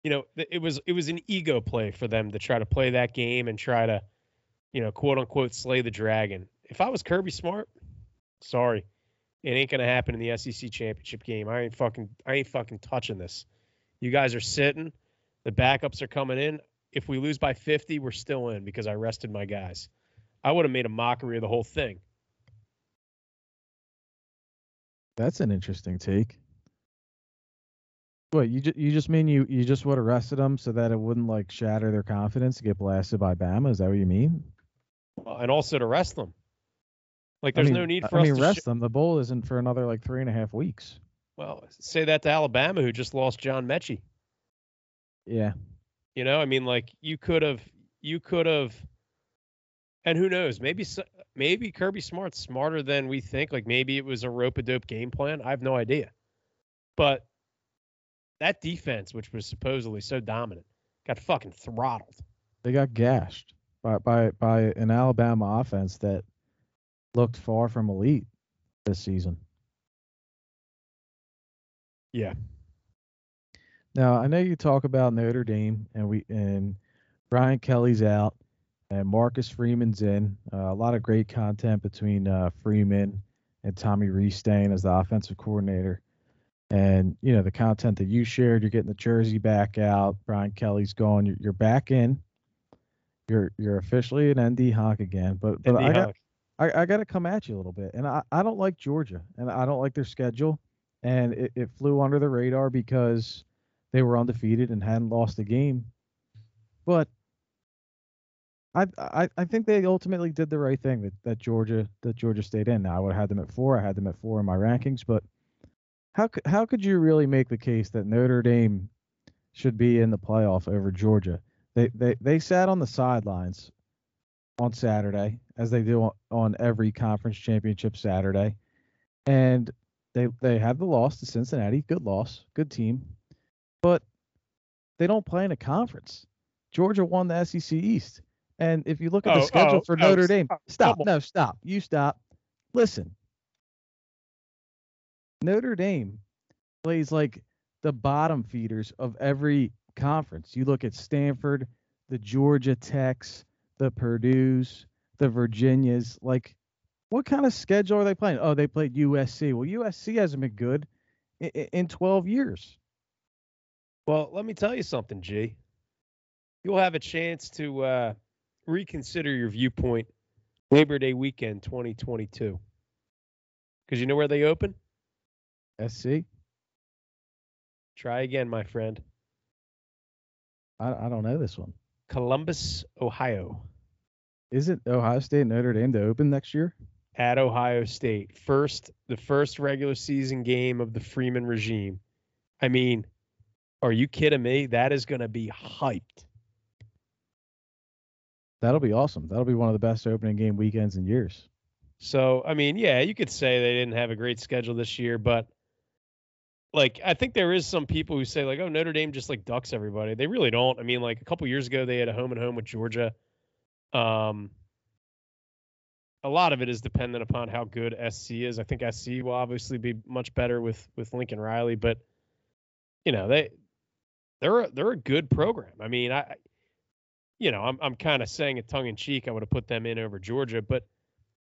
you know, it was it was an ego play for them to try to play that game and try to, you know, quote unquote slay the dragon. If I was Kirby Smart, sorry, it ain't gonna happen in the SEC championship game. I ain't fucking I ain't fucking touching this. You guys are sitting. The backups are coming in. If we lose by 50, we're still in because I rested my guys. I would have made a mockery of the whole thing. That's an interesting take. What you just you just mean you you just would have rested them so that it wouldn't like shatter their confidence to get blasted by Bama? Is that what you mean? Well, and also to rest them. Like I there's mean- no need for I us mean, to rest sh- them. The bowl isn't for another like three and a half weeks. well, say that to Alabama who just lost John Metchie. Yeah, You know, I mean, like you could have, you could have, and who knows? Maybe, maybe Kirby Smart's smarter than we think. Like maybe it was a rope a dope game plan. I have no idea. But that defense, which was supposedly so dominant, got fucking throttled. they got gashed by by by an Alabama offense that looked far from elite this season. Yeah. Now I know you talk about Notre Dame and we and Brian Kelly's out and Marcus Freeman's in. Uh, a lot of great content between uh, Freeman and Tommy Rees staying as the offensive coordinator. And you know the content that you shared, you're getting the jersey back out. Brian Kelly's gone. You're, you're back in. You're you're officially an ND Hawk again. But but I got. I, I got to come at you a little bit. And I, I don't like Georgia and I don't like their schedule. And it, it flew under the radar because they were undefeated and hadn't lost a game. But I, I think they ultimately did the right thing that, that Georgia that Georgia stayed in. Now I would have had them at four. I had them at four in my rankings. But how could how could you really make the case that Notre Dame should be in the playoff over Georgia? They they they sat on the sidelines on Saturday, as they do on, on every conference championship Saturday. And They they had the loss to Cincinnati, good loss, good team, but they don't play in a conference. Georgia won the SEC East, and if you look at the Oh, schedule oh, for oh, Notre Dame, stop, stop, come on. no, stop, you stop. Listen, Notre Dame plays like the bottom feeders of every conference. You look at Stanford, the Georgia Techs, the Purdue's, the Virginias. Like, what kind of schedule are they playing? Oh, they played USC. Well, USC hasn't been good in, in 12 years. Well, let me tell you something, G. You'll have a chance to uh, reconsider your viewpoint Labor Day weekend 2022. Because you know where they open? SC? Try again, my friend. I, I don't know this one. Columbus, Ohio. Is it Ohio State and Notre Dame to open next year? At Ohio State. First, the first regular season game of the Freeman regime. I mean, are you kidding me? That is going to be hyped. That'll be awesome. That'll be one of the best opening game weekends in years. So, I mean, yeah, you could say they didn't have a great schedule this year, but like I think there is some people who say like, oh, Notre Dame just like ducks everybody. They really don't. I mean, like a couple years ago they had a home and home with Georgia. Um a lot of it is dependent upon how good SC is. I think SC will obviously be much better with with Lincoln Riley, but you know, they they're a, they're a good program. I mean, I you know, I'm I'm kind of saying it tongue in cheek. I would have put them in over Georgia, but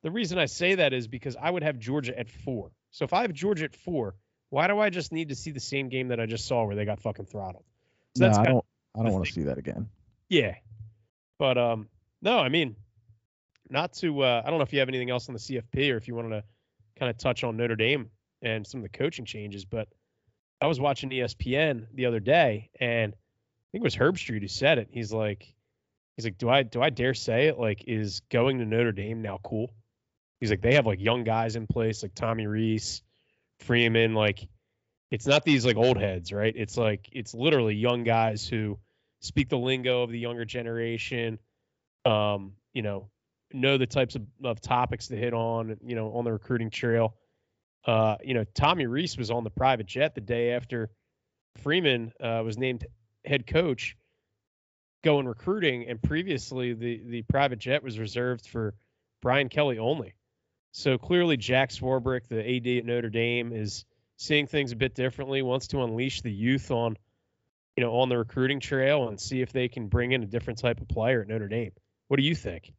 the reason I say that is because I would have Georgia at four. So if I have Georgia at four, why do I just need to see the same game that I just saw where they got fucking throttled? So no, I don't. I don't want to see that again. yeah. But um, no, I mean, not to. Uh, I don't know if you have anything else on the CFP or if you wanted to kind of touch on Notre Dame and some of the coaching changes. But I was watching ESPN the other day, and I think it was Herbstreit who said it. He's like, he's like, do I do I dare say it? Like, is going to Notre Dame now cool? He's like, they have like young guys in place, like Tommy Rees, Freeman. Like, it's not these like old heads, right? It's like it's literally young guys who speak the lingo of the younger generation. Um, you know, know the types of, of topics to hit on, you know, on the recruiting trail. Uh, you know, Tommy Rees was on the private jet the day after Freeman uh, was named head coach going recruiting and previously the the private jet was reserved for Brian Kelly only. So clearly Jack Swarbrick, the AD at Notre Dame is seeing things a bit differently, wants to unleash the youth on you know, on the recruiting trail and see if they can bring in a different type of player at Notre Dame. What do you think?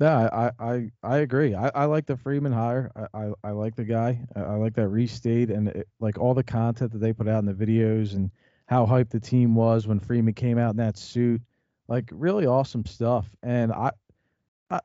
Yeah, I I I, agree. I, I like the Freeman hire. I, I, I like the guy. I, I like that restate and it, like all the content that they put out in the videos and how hyped the team was when Freeman came out in that suit. Like really awesome stuff. And I, I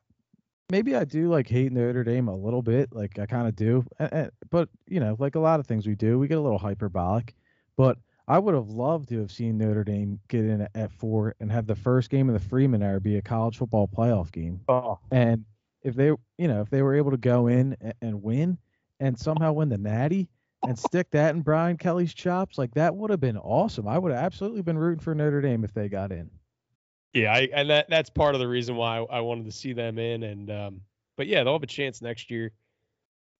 maybe I do like hate Notre Dame a little bit. Like I kind of do. A- a- but you know, like a lot of things we do, we get a little hyperbolic. But I would have loved to have seen Notre Dame get in at, at four and have the first game of the Freeman era be a college football playoff game. Oh, And if they, you know, if they were able to go in and, and win and somehow win the Natty and stick that in Brian Kelly's chops, like that would have been awesome. I would have absolutely been rooting for Notre Dame if they got in. yeah, I, and that that's part of the reason why I wanted to see them in. And um, but yeah, they'll have a chance next year.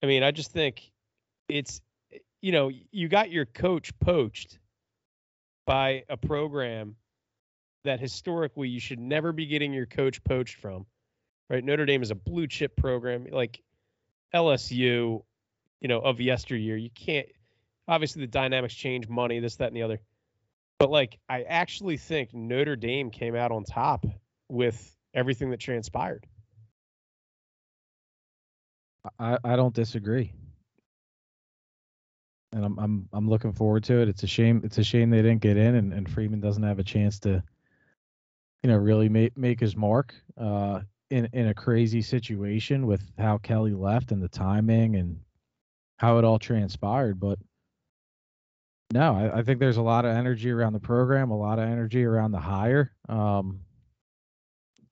I mean, I just think it's you know you got your coach poached by a program that historically you should never be getting your coach poached from. Right? Notre Dame is a blue chip program like LSU, you know, of yesteryear. You can't obviously the dynamics change, money, this, that, and the other. But like I actually think Notre Dame came out on top with everything that transpired. I, I don't disagree. And I'm I'm I'm looking forward to it. It's a shame it's a shame they didn't get in and, and Freeman doesn't have a chance to you know really make make his mark uh in in a crazy situation with how Kelly left and the timing and how it all transpired. But no, I, I think there's a lot of energy around the program, a lot of energy around the hire. Um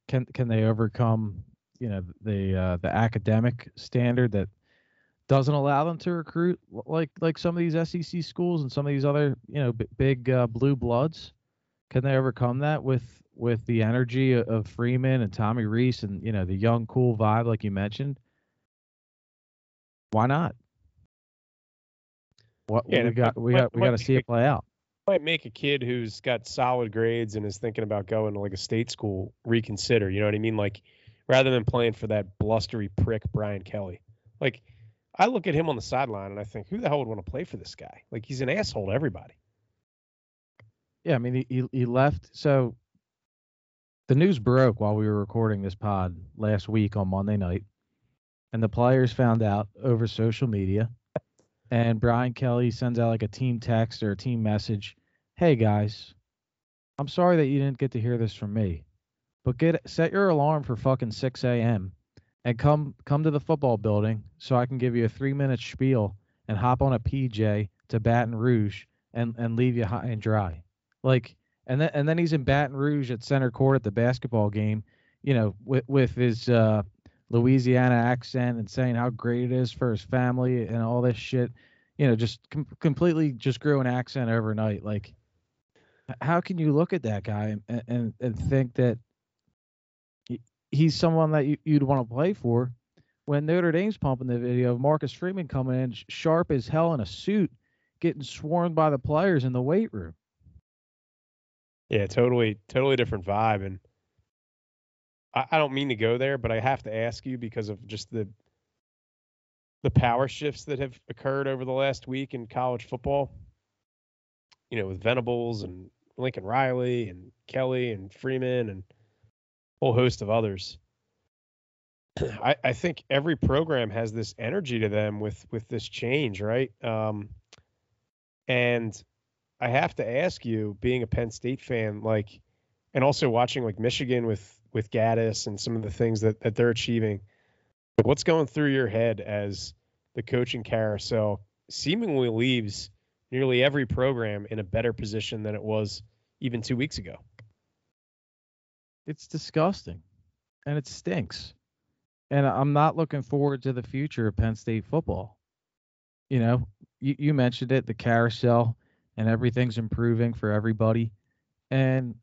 can can they overcome you know the uh, the academic standard that doesn't allow them to recruit like like some of these SEC schools and some of these other you know b- big uh, blue bloods. Can they overcome that with with the energy o- of Freeman and Tommy Rees and you know the young cool vibe like you mentioned? Why not? What Yeah, we got we might- got we got to see it play out. might make a kid who's got solid grades and is thinking about going to like a state school reconsider. You know what I mean? Like rather than playing for that blustery prick Brian Kelly. Like I look at him on the sideline and I think, who the hell would want to play for this guy? Like he's an asshole to everybody. Yeah, I mean he he, he left. So the news broke while we were recording this pod last week on Monday night, and the players found out over social media. And Brian Kelly sends out like a team text or a team message. Hey guys, I'm sorry that you didn't get to hear this from me, but get set your alarm for fucking 6 a.m. and come come to the football building so I can give you a three minute spiel and hop on a PJ to Baton Rouge and and leave you high and dry. Like and then and then he's in Baton Rouge at center court at the basketball game, you know, with with his uh, Louisiana accent and saying how great it is for his family and all this shit. You know, just com- completely just grew an accent overnight. Like, how can you look at that guy and and, and think that he's someone that you, you'd want to play for? When Notre Dame's pumping the video of Marcus Freeman coming in sharp as hell in a suit, getting swarmed by the players in the weight room. Yeah, totally, totally different vibe. And I, I don't mean to go there, but I have to ask you because of just the the power shifts that have occurred over the last week in college football. You know, with Venables and Lincoln Riley and Kelly and Freeman and a whole host of others. I, I think every program has this energy to them with with this change, right? Um, and I have to ask you, being a Penn State fan, like, and also watching like Michigan with with Gattis and some of the things that that they're achieving, what's going through your head as the coaching carousel seemingly leaves nearly every program in a better position than it was even two weeks ago? It's disgusting, and it stinks. And I'm not looking forward to the future of Penn State football. You know, you, you mentioned it, the carousel, and everything's improving for everybody. And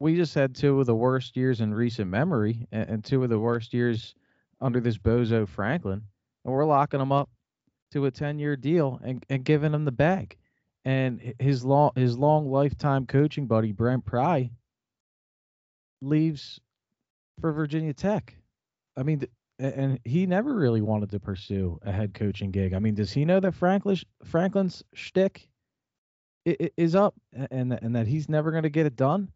we just had two of the worst years in recent memory, and, two of the worst years under this bozo Franklin, and we're locking him up to a 10-year deal and, and giving him the bag. And his long his long lifetime coaching buddy Brent Pry leaves for Virginia Tech. I mean, and he never really wanted to pursue a head coaching gig. I mean, does he know that Franklin's Franklin's shtick is up and and that he's never going to get it done?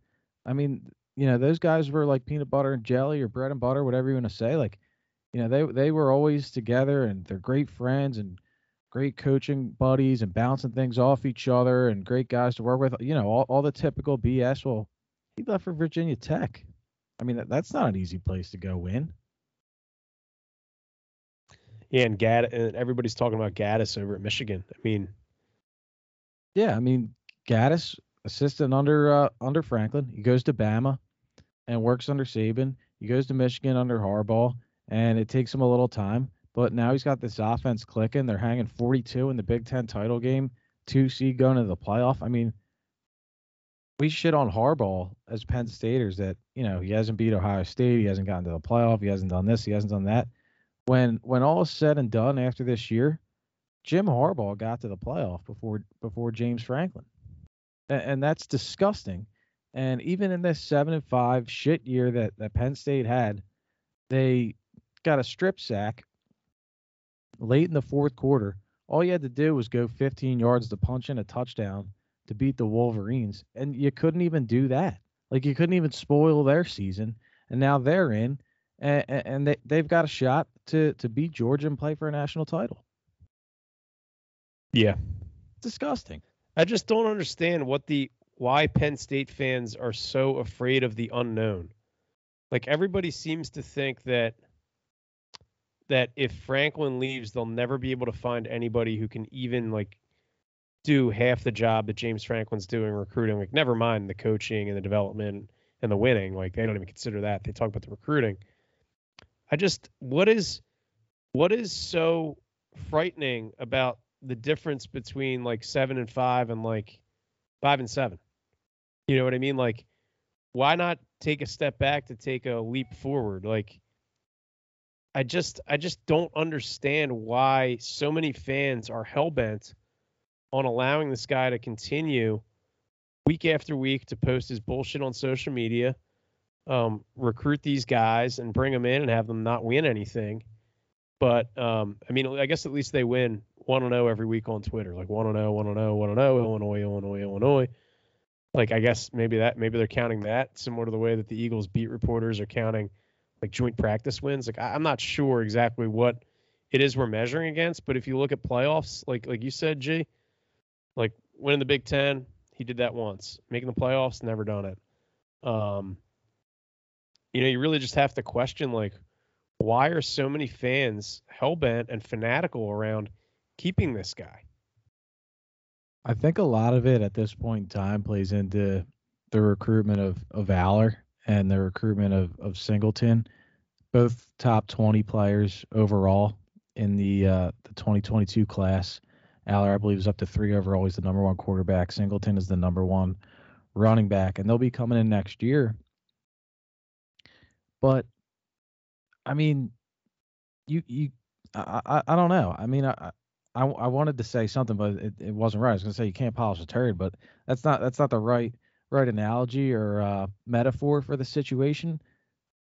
I mean, you know, those guys were like peanut butter and jelly or bread and butter, whatever you want to say. Like, you know, they they were always together and they're great friends and great coaching buddies and bouncing things off each other and great guys to work with. You know, all, all the typical BS. Well, he left for Virginia Tech. I mean, that, that's not an easy place to go win. Yeah, and Gadd and everybody's talking about Gattis over at Michigan. I mean, Yeah, I mean, Gattis, assistant under uh, under Franklin, he goes to Bama and works under Saban. He goes to Michigan under Harbaugh, and it takes him a little time. But now he's got this offense clicking. They're hanging 42 in the Big Ten title game, two seed going to the playoff. I mean, we shit on Harbaugh as Penn Staters that you know he hasn't beat Ohio State, he hasn't gotten to the playoff, he hasn't done this, he hasn't done that. When when all is said and done after this year, Jim Harbaugh got to the playoff before before James Franklin, and, and that's disgusting. And even in this seven and five shit year that that Penn State had, they got a strip sack late in the fourth quarter. All you had to do was go 15 yards to punch in a touchdown to beat the Wolverines, and you couldn't even do that. Like you couldn't even spoil their season, and now they're in, and, and they they've got a shot to to beat Georgia and play for a national title. yeah, Disgusting. I just don't understand what the why Penn State fans are so afraid of the unknown. Like everybody seems to think that that if Franklin leaves, they'll never be able to find anybody who can even like do half the job that James Franklin's doing recruiting. Like never mind the coaching and the development and the winning. Like they don't even consider that. They talk about the recruiting. I just what is what is so frightening about the difference between like seven and five and like five and seven. You know what I mean? Like, why not take a step back to take a leap forward? Like, I just I just don't understand why so many fans are hell bent on allowing this guy to continue week after week to post his bullshit on social media, um, recruit these guys and bring them in and have them not win anything. But um, I mean, I guess at least they win one and zero every week on Twitter, like one and zero, one and zero, one and zero, Illinois, Illinois, Illinois. Like I guess maybe that maybe they're counting that similar to the way that the Eagles beat reporters are counting like joint practice wins. Like I, I'm not sure exactly what it is we're measuring against, but if you look at playoffs, like like you said, G, like winning the Big Ten, he did that once. Making the playoffs, never done it. Um, you know, you really just have to question like, why are so many fans hellbent and fanatical around keeping this guy? I think a lot of it at this point in time plays into the recruitment of, of Allar and the recruitment of, of Singleton, both top 20 players overall in the uh, the 2022 class. Allar, I believe, is up to three overall. He's the number one quarterback. Singleton is the number one running back, and they'll be coming in next year. But I mean, you you I I, I don't know. I mean, I, I I wanted to say something, but it, it wasn't right. I was gonna say you can't polish a turd, but that's not that's not the right right analogy or uh, metaphor for the situation.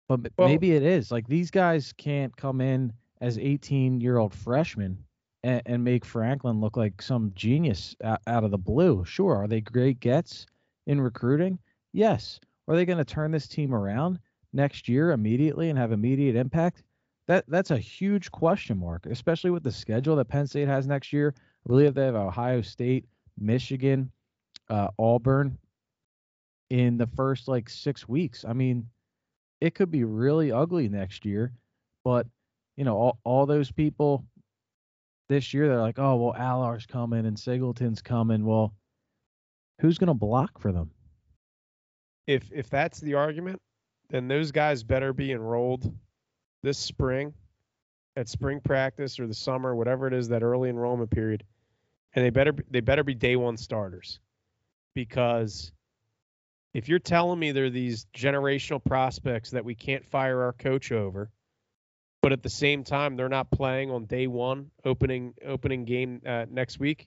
But Well- maybe it is. Like these guys can't come in as 18 year old freshmen and, and make Franklin look like some genius out, out of the blue. Sure, are they great gets in recruiting? Yes. Are they going to turn this team around next year immediately and have immediate impact? That that's a huge question mark, especially with the schedule that Penn State has next year. I believe they have Ohio State, Michigan, uh, Auburn in the first like six weeks. I mean, it could be really ugly next year, but you know, all, all those people this year, they're like, oh, well, Allar's coming and Singleton's coming. Well, who's going to block for them? If if that's the argument, then those guys better be enrolled this spring at spring practice or the summer, whatever it is, that early enrollment period, and they better be- they better be day one starters, because if you're telling me they're these generational prospects that we can't fire our coach over, but at the same time they're not playing on day one opening opening game uh, next week,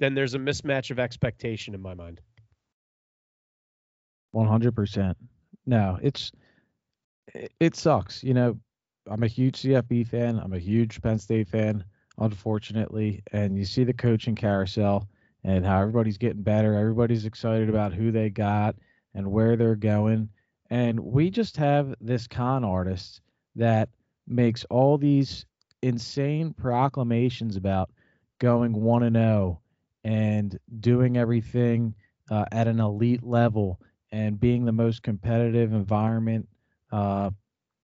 then there's a mismatch of expectation in my mind. 100%. No, it's it, it sucks. You know, I'm a huge CFB fan. I'm a huge Penn State fan, unfortunately. And you see the coaching carousel and how everybody's getting better. Everybody's excited about who they got and where they're going. And we just have this con artist that makes all these insane proclamations about going 1 and 0 and doing everything uh, at an elite level and being the most competitive environment uh,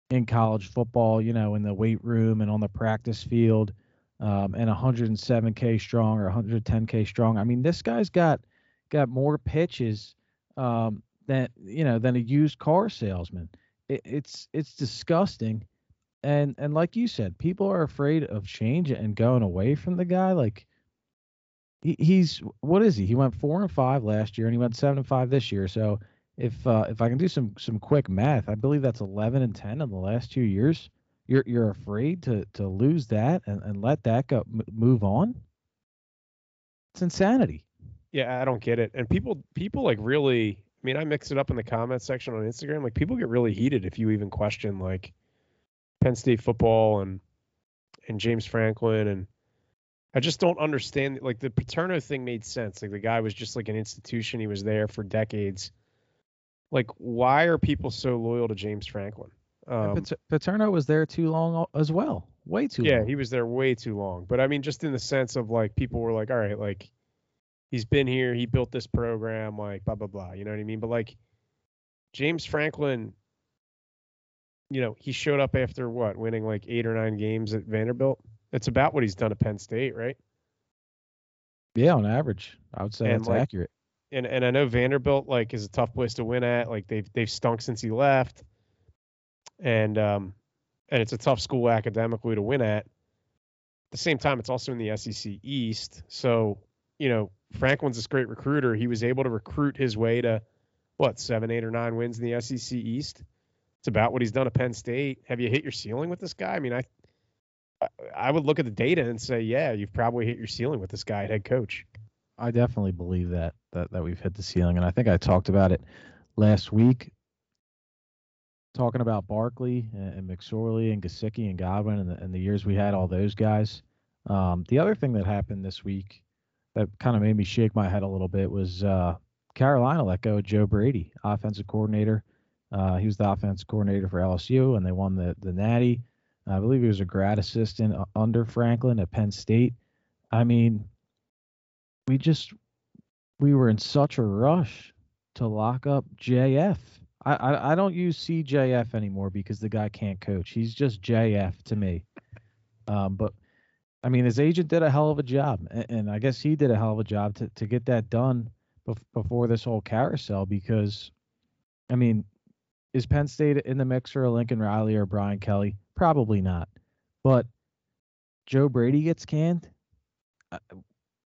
in college football, you know, in the weight room and on the practice field, um, and 107k strong or 110k strong. I mean, this guy's got got more pitches um, than you know than a used car salesman. It, it's it's disgusting, and and like you said, people are afraid of change and going away from the guy. Like he, he's what is he? He went four and five last year, and he went seven and five this year. So if uh, if I can do some some quick math, I believe that's 11 and 10 in the last two years. You're you're afraid to to lose that and, and let that go move on. It's insanity. Yeah, I don't get it. And people people like really I mean, I mix it up in the comment section on Instagram. Like people get really heated if you even question like Penn State football and and James Franklin and I just don't understand like the Paterno thing made sense. Like the guy was just like an institution. He was there for decades. Like why are people so loyal to James Franklin? Um, Paterno was there too long as well, way too yeah, long. he was there way too long. But I mean, just in the sense of like people were like, all right, like he's been here, he built this program, like blah blah blah. You know what I mean? But like James Franklin, you know, he showed up after what, winning like eight or nine games at Vanderbilt. It's about what he's done at Penn State, right? yeah, on average, I would say And, that's like, accurate. And and I know Vanderbilt like is a tough place to win at. Like they've they've stunk since he left, and um, and it's a tough school academically to win at. At the same time, it's also in the SEC East, so you know Franklin's this great recruiter. He was able to recruit his way to what seven, eight, or nine wins in the SEC East. It's about what he's done at Penn State. Have you hit your ceiling with this guy? I mean, I I- would look at the data and say, yeah, you've probably hit your ceiling with this guy head coach. I definitely believe that that that we've hit the ceiling, and I think I talked about it last week, talking about Barkley and, and McSorley and Gesicki and Godwin and the, and the years we had all those guys. Um, the other thing that happened this week that kind of made me shake my head a little bit was uh, Carolina let go of Joe Brady, offensive coordinator. Uh, he was the offensive coordinator for LSU, and they won the the Natty. I believe he was a grad assistant under Franklin at Penn State. I mean, we just we were in such a rush to lock up JF. I, I, I don't use CJF anymore because the guy can't coach. He's just JF to me. Um, but I mean, his agent did a hell of a job, and, and I guess he did a hell of a job to to get that done bef- before this whole carousel. Because, I mean, is Penn State in the mix for Lincoln Riley or Brian Kelly? Probably not. But Joe Brady gets canned.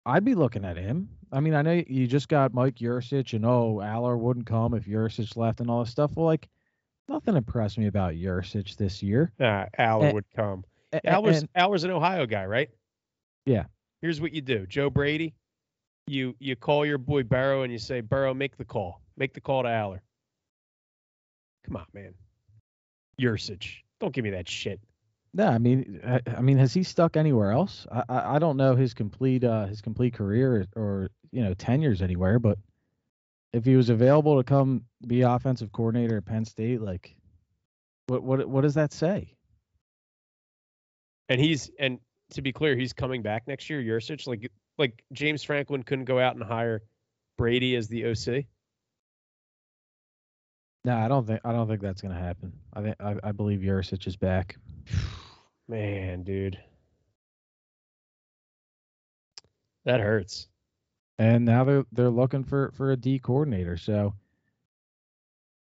I'd be looking at him. I mean, I know you just got Mike Yurcich, and oh, Allar wouldn't come if Yurcich left and all this stuff. Well, like, nothing impressed me about Yurcich this year. Nah, Allar And- would come. A- Allar's, and- Allar's an Ohio guy, right? Yeah. Here's what you do, Joe Brady. You you call your boy Burrow and you say, Burrow, make the call. Make the call to Allar. Come on, man. Yurcich. Don't give me that shit. No, I mean, I, I mean, has he stuck anywhere else? I, I, I don't know his complete uh his complete career or you know tenures anywhere, but if he was available to come be offensive coordinator at Penn State, like, what what what does that say? And he's and to be clear, he's coming back next year, Yurcich. Like like James Franklin couldn't go out and hire Brady as the OC. No, I don't think I don't think that's gonna happen. I think I, I believe Yurcich is back. Man, dude. That hurts. and now they're they're looking for for a D coordinator. So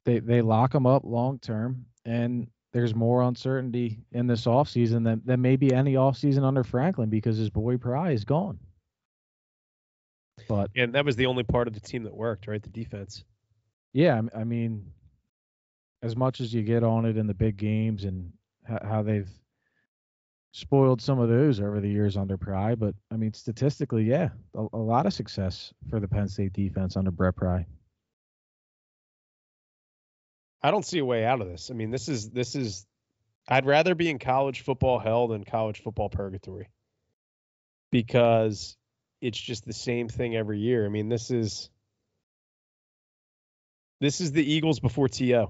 they they lock him up long term, and there's more uncertainty in this offseason than than maybe any offseason under Franklin because his boy Pry is gone. But And that was the only part of the team that worked, right? The defense. yeah, I- I mean, as much as you get on it in the big games and how they've spoiled some of those over the years under Pry, but I mean, statistically, yeah, a, a lot of success for the Penn State defense under Brent Pry. I don't see a way out of this. I mean, this is this is I'd rather be in college football hell than college football purgatory. Because it's just the same thing every year. I mean, this is this is the Eagles before TO.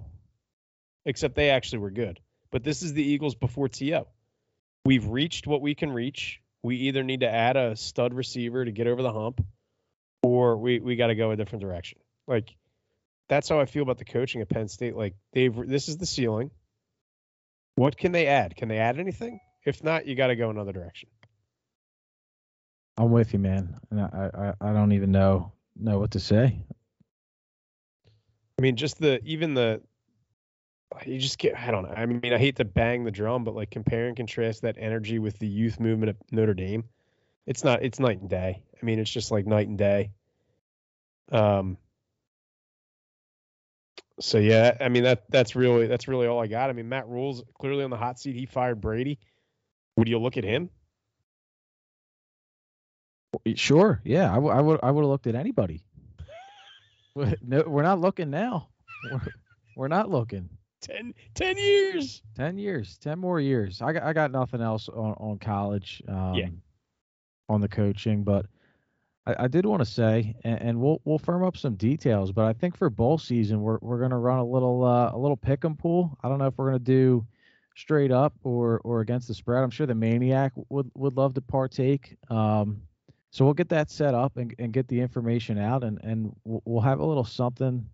Except they actually were good. But this is the Eagles before TO. We've reached what we can reach. We either need to add a stud receiver to get over the hump or we we got to go a different direction. Like that's how I feel about the coaching at Penn State. Like they've this is the ceiling. What can they add? Can they add anything? If not, you got to go another direction. I'm with you, man. And I, I, I don't even know know what to say. I mean, just the even the you just get I don't know. I mean, I hate to bang the drum, but like compare and contrast that energy with the youth movement at Notre Dame. It's not it's night and day. I mean, it's just like night and day. Um so yeah, I mean that that's really that's really all I got. I mean, Matt Rhule's clearly on the hot seat. He fired Brady. Would you look at him? Sure, yeah, I, w- I would I would have looked at anybody. no, we're not looking now. We're, we're not looking. 10, 10 years. Ten years, ten more years. I got I got nothing else on on college. Um, On the coaching, but I, I did want to say, and, and we'll we'll firm up some details. But I think for bowl season, we're we're gonna run a little uh, a little pick 'em pool. I don't know if we're gonna do straight up or or against the spread. I'm sure the maniac would would love to partake. Um, so we'll get that set up and, and get the information out, and and we'll, we'll have a little something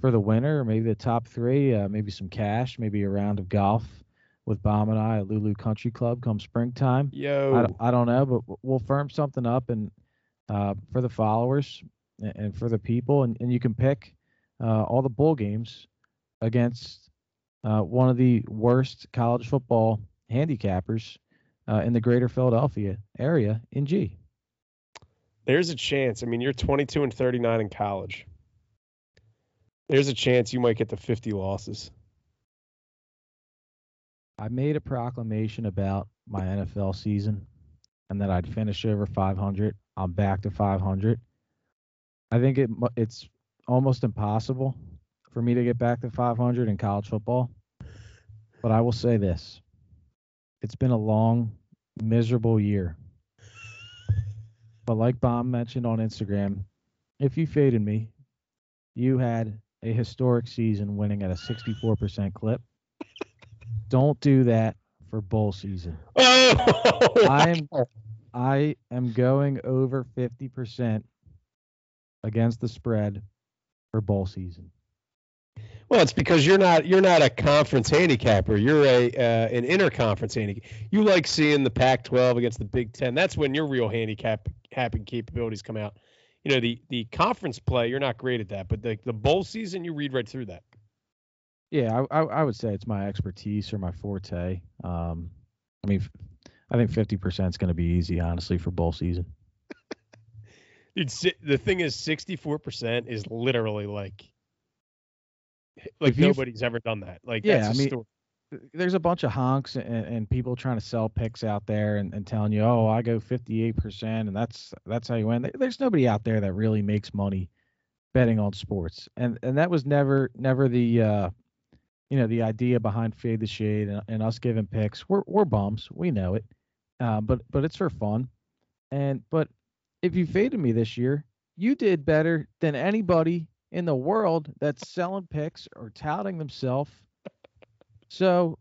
for the winner, maybe the top three, uh, maybe some cash, maybe a round of golf with Bomb and I at Lulu Country Club come springtime. Yo. I, don't- I don't know, but we'll firm something up and uh, for the followers and, and for the people, and, and you can pick uh, all the bowl games against uh, one of the worst college football handicappers uh, in the greater Philadelphia area in G. There's a chance. I mean, you're 22 and 39 in college. There's a chance you might get to 50 losses. I made a proclamation about my NFL season and that I'd finish over 500 I'm back to 500. I think it it's almost impossible for me to get back to 500 in college football. But I will say this: it's been a long, miserable year. But like Bomb mentioned on Instagram, if you faded me, you had a historic season winning at a 64% clip. Don't do that for bowl season. Oh, I am I am going over 50% against the spread for bowl season. Well, it's because you're not you're not a conference handicapper. You're a uh, an interconference handicap. You like seeing the Pac-12 against the Big Ten. That's when your real handicap happen capabilities come out. You know the the conference play. You're not great at that, but the the bowl season, you read right through that. Yeah, I, I, I would say it's my expertise or my forte. Um, I mean, I think 50% is going to be easy, honestly, for bowl season. Dude, the thing is, 64% is literally like like If nobody's ever done that. Like Yeah, that's I a mean, story. There's a bunch of honks and, and people trying to sell picks out there and, and telling you, oh, I go 58% and that's that's how you win. There's nobody out there that really makes money betting on sports, and and that was never never the uh, you know the idea behind fade the shade and, and us giving picks. We're we're bums, we know it, uh, but but it's for fun, and but if you faded me this year, you did better than anybody in the world that's selling picks or touting themselves. So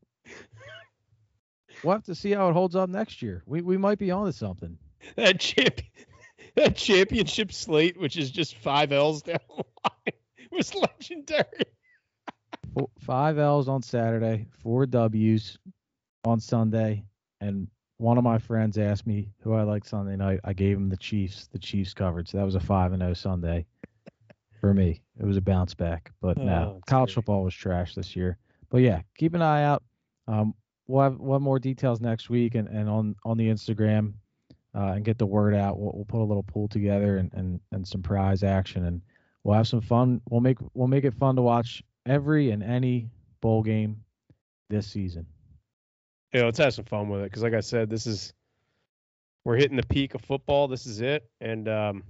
we'll have to see how it holds up next year. We we might be onto something. that champ that championship slate, which is just five L's down the line, was legendary. Four, five L's on Saturday, four W's on Sunday, and one of my friends asked me who I liked Sunday night. I gave him the Chiefs, the Chiefs covered. So that was a five and zero Sunday for me. It was a bounce back, but Oh, no, college great. football was trash this year. But yeah, keep an eye out. Um, we'll have we'll more details next week and, and on on the Instagram uh, and get the word out. We'll, we'll put a little pool together and, and and some prize action and we'll have some fun. We'll make we'll make it fun to watch every and any bowl game this season. Yeah, let's have some fun with it because, like I said, this is we're hitting the peak of football. This is it, and um,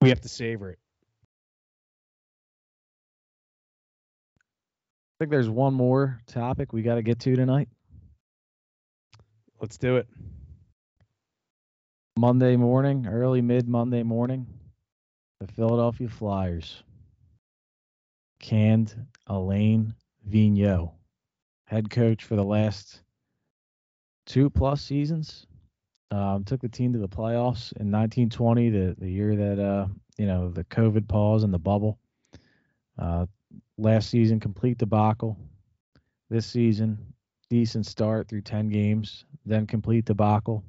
we have to savor it. Think there's one more topic we got to get to tonight. Let's do it. Monday morning, early mid Monday morning, the Philadelphia Flyers canned Alain Vigneault, head coach for the last two plus seasons. Um, took the team to the playoffs in 1920, the the year that uh, you know the COVID pause and the bubble. Uh, last season, complete debacle. This season, decent start through 10 games, then complete debacle.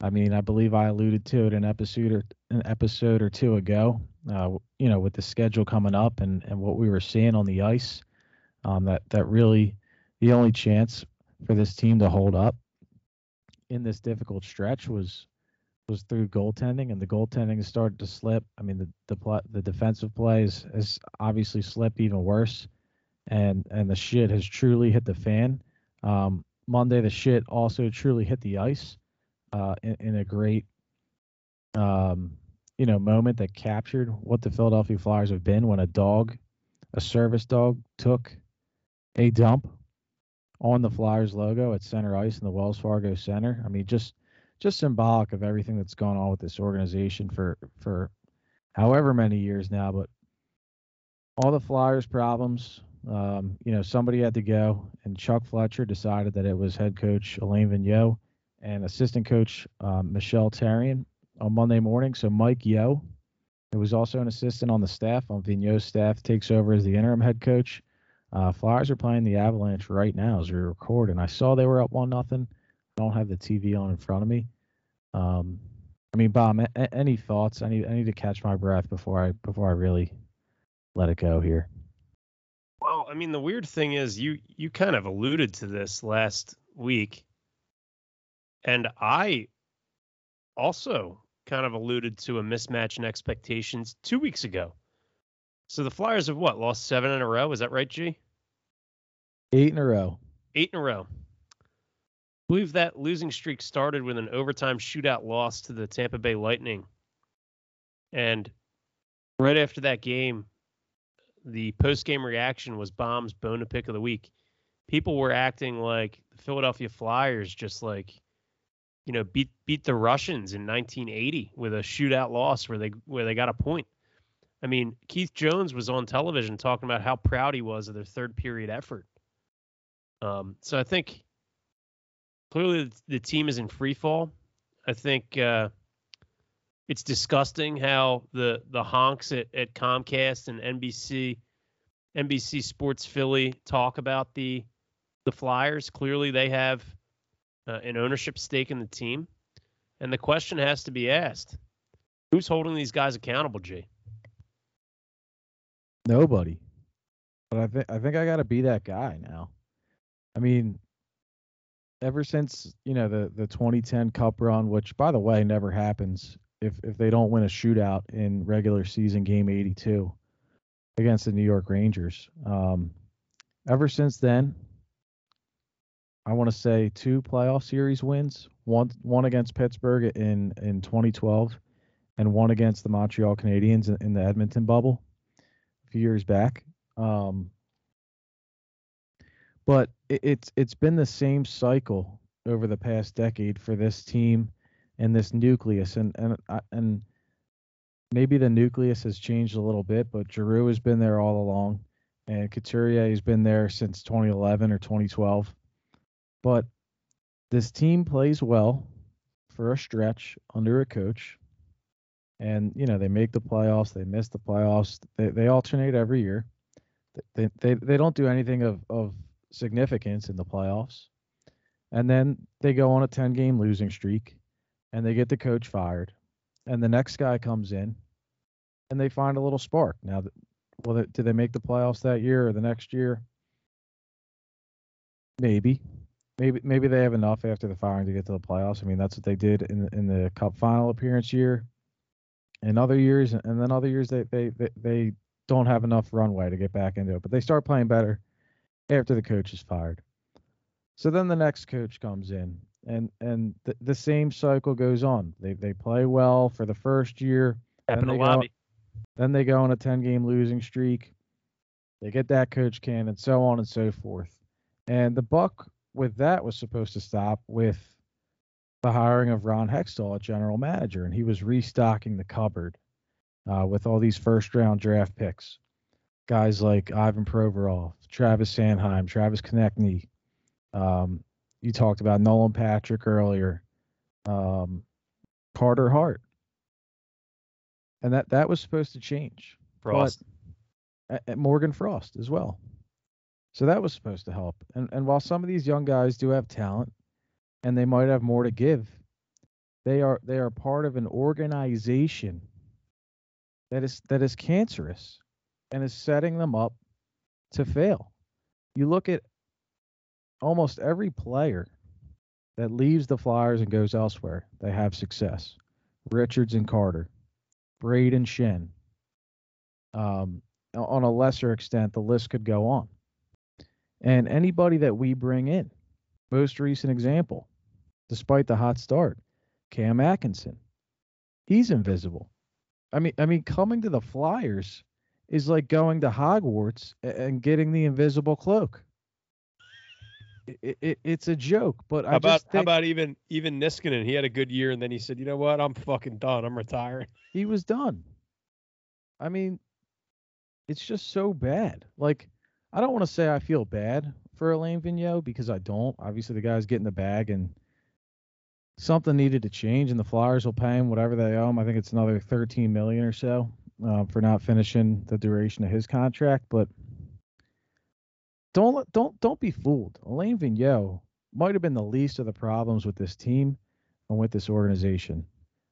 I mean, I believe I alluded to it an episode or an episode or two ago. Uh, you know, with the schedule coming up and, and what we were seeing on the ice, um, that that really the only chance for this team to hold up in this difficult stretch was was through goaltending, and the goaltending started to slip. I mean, the the pla- the defensive plays has obviously slipped even worse, and and the shit has truly hit the fan. Um, Monday, the shit also truly hit the ice uh, in, in a great, um, you know, moment that captured what the Philadelphia Flyers have been when a dog, a service dog, took a dump on the Flyers logo at center ice in the Wells Fargo Center. I mean, just just symbolic of everything that's gone on with this organization for for however many years now. But all the Flyers problems, um, you know, somebody had to go, and Chuck Fletcher decided that it was head coach Alain Vigneault and assistant coach um, Michel Therrien on Monday morning. So Mike Yeo, who was also an assistant on the staff on Vigneault's staff, takes over as the interim head coach. Uh, Flyers are playing the Avalanche right now as we record, and I saw they were up one nothing. I don't have the TV on in front of me. Um, I mean, Bob, a- a- any thoughts? I need I need to catch my breath before I before I really let it go here. Well, I mean, the weird thing is you you kind of alluded to this last week, and I also kind of alluded to a mismatch in expectations two weeks ago. So the Flyers have what lost seven in a row? Is that right, G? Eight in a row. Eight in a row. Believe that losing streak started with an overtime shootout loss to the Tampa Bay Lightning. And right after that game, the post game reaction was Bomb's bone to pick of the week. People were acting like the Philadelphia Flyers just like, you know, beat beat the Russians in 1980 with a shootout loss where they where they got a point. I mean, Keith Jones was on television talking about how proud he was of their third period effort. Um, so I think clearly the team is in free fall. I think uh, it's disgusting how the the honks at, at Comcast and NBC NBC Sports Philly talk about the the Flyers. Clearly, they have uh, an ownership stake in the team, and the question has to be asked: Who's holding these guys accountable, G? Nobody. But I think I think I got to be that guy now. I mean, ever since you know the the 2010 Cup run, which by the way never happens if if they don't win a shootout in regular season game 82 against the New York Rangers. Um, ever since then, I want to say two playoff series wins. One one against Pittsburgh in in 2012, and one against the Montreal Canadiens in, in the Edmonton bubble a few years back. Um, but it, it's it's been the same cycle over the past decade for this team and this nucleus, and and and maybe the nucleus has changed a little bit, but Giroux has been there all along, and Couturier has been there since 2011 or 2012. But this team plays well for a stretch under a coach, and you know they make the playoffs, they miss the playoffs, they they alternate every year. They they they don't do anything of of significance in the playoffs. And then they go on a 10 game losing streak and they get the coach fired. And the next guy comes in and they find a little spark. Now, well, did they make the playoffs that year or the next year? Maybe. Maybe maybe they have enough after the firing to get to the playoffs. I mean, that's what they did in in the cup final appearance year. In other years, and then other years they they they, they don't have enough runway to get back into it. But they start playing better after the coach is fired. So then the next coach comes in, and and the, the same cycle goes on. They they play well for the first year. Then they, go, then they go on a 10 game losing streak. They get that coach can and so on and so forth. And the buck with that was supposed to stop with the hiring of Ron Hextall as general manager, and he was restocking the cupboard uh, with all these first round draft picks guys like Ivan Provorov, Travis Sanheim, Travis Konecny. Um, you talked about Nolan Patrick earlier, um, Carter Hart, and that that was supposed to change. Frost, but, Morgan Frost as well. So that was supposed to help. And and while some of these young guys do have talent, and they might have more to give, they are they are part of an organization that is that is cancerous and is setting them up to fail. You look at almost every player that leaves the Flyers and goes elsewhere, they have success. Richards and Carter, Brayden Schenn. Um, on a lesser extent, the list could go on. And anybody that we bring in, most recent example, despite the hot start, Cam Atkinson, he's invisible. I mean, I mean, coming to the Flyers is like going to Hogwarts and getting the invisible cloak. It, it, it's a joke, but how I about think how about even even Niskanen? He had a good year, and then he said, "You know what? I'm fucking done. I'm retiring." He was done. I mean, it's just so bad. Like, I don't want to say I feel bad for Alain Vigneault because I don't. Obviously, the guy's getting the bag, and something needed to change, and the Flyers will pay him whatever they owe him. I think it's another 13 million or so uh, for not finishing the duration of his contract. But don't don't don't be fooled. Alain Vigneault might have been the least of the problems with this team and with this organization.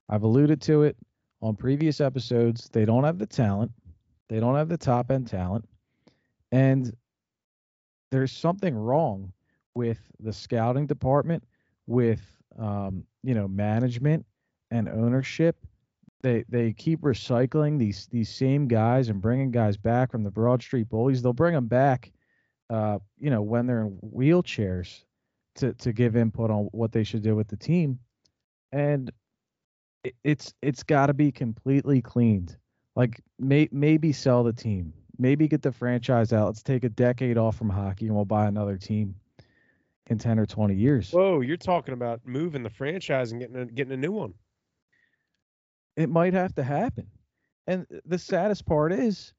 I've alluded to it on previous episodes. They don't have the talent. They don't have the top end talent. And there's something wrong with the scouting department, with um, you know management and ownership they they keep recycling these these same guys and bringing guys back from the Broad Street Bullies. They'll bring them back, uh, you know, when they're in wheelchairs to to give input on what they should do with the team, and it, it's it's got to be completely cleaned. Like may, maybe sell the team, maybe get the franchise out. Let's take a decade off from hockey and we'll buy another team in ten or twenty years. Whoa, you're talking about moving the franchise and getting a, getting a new one. It might have to happen. And the saddest part is,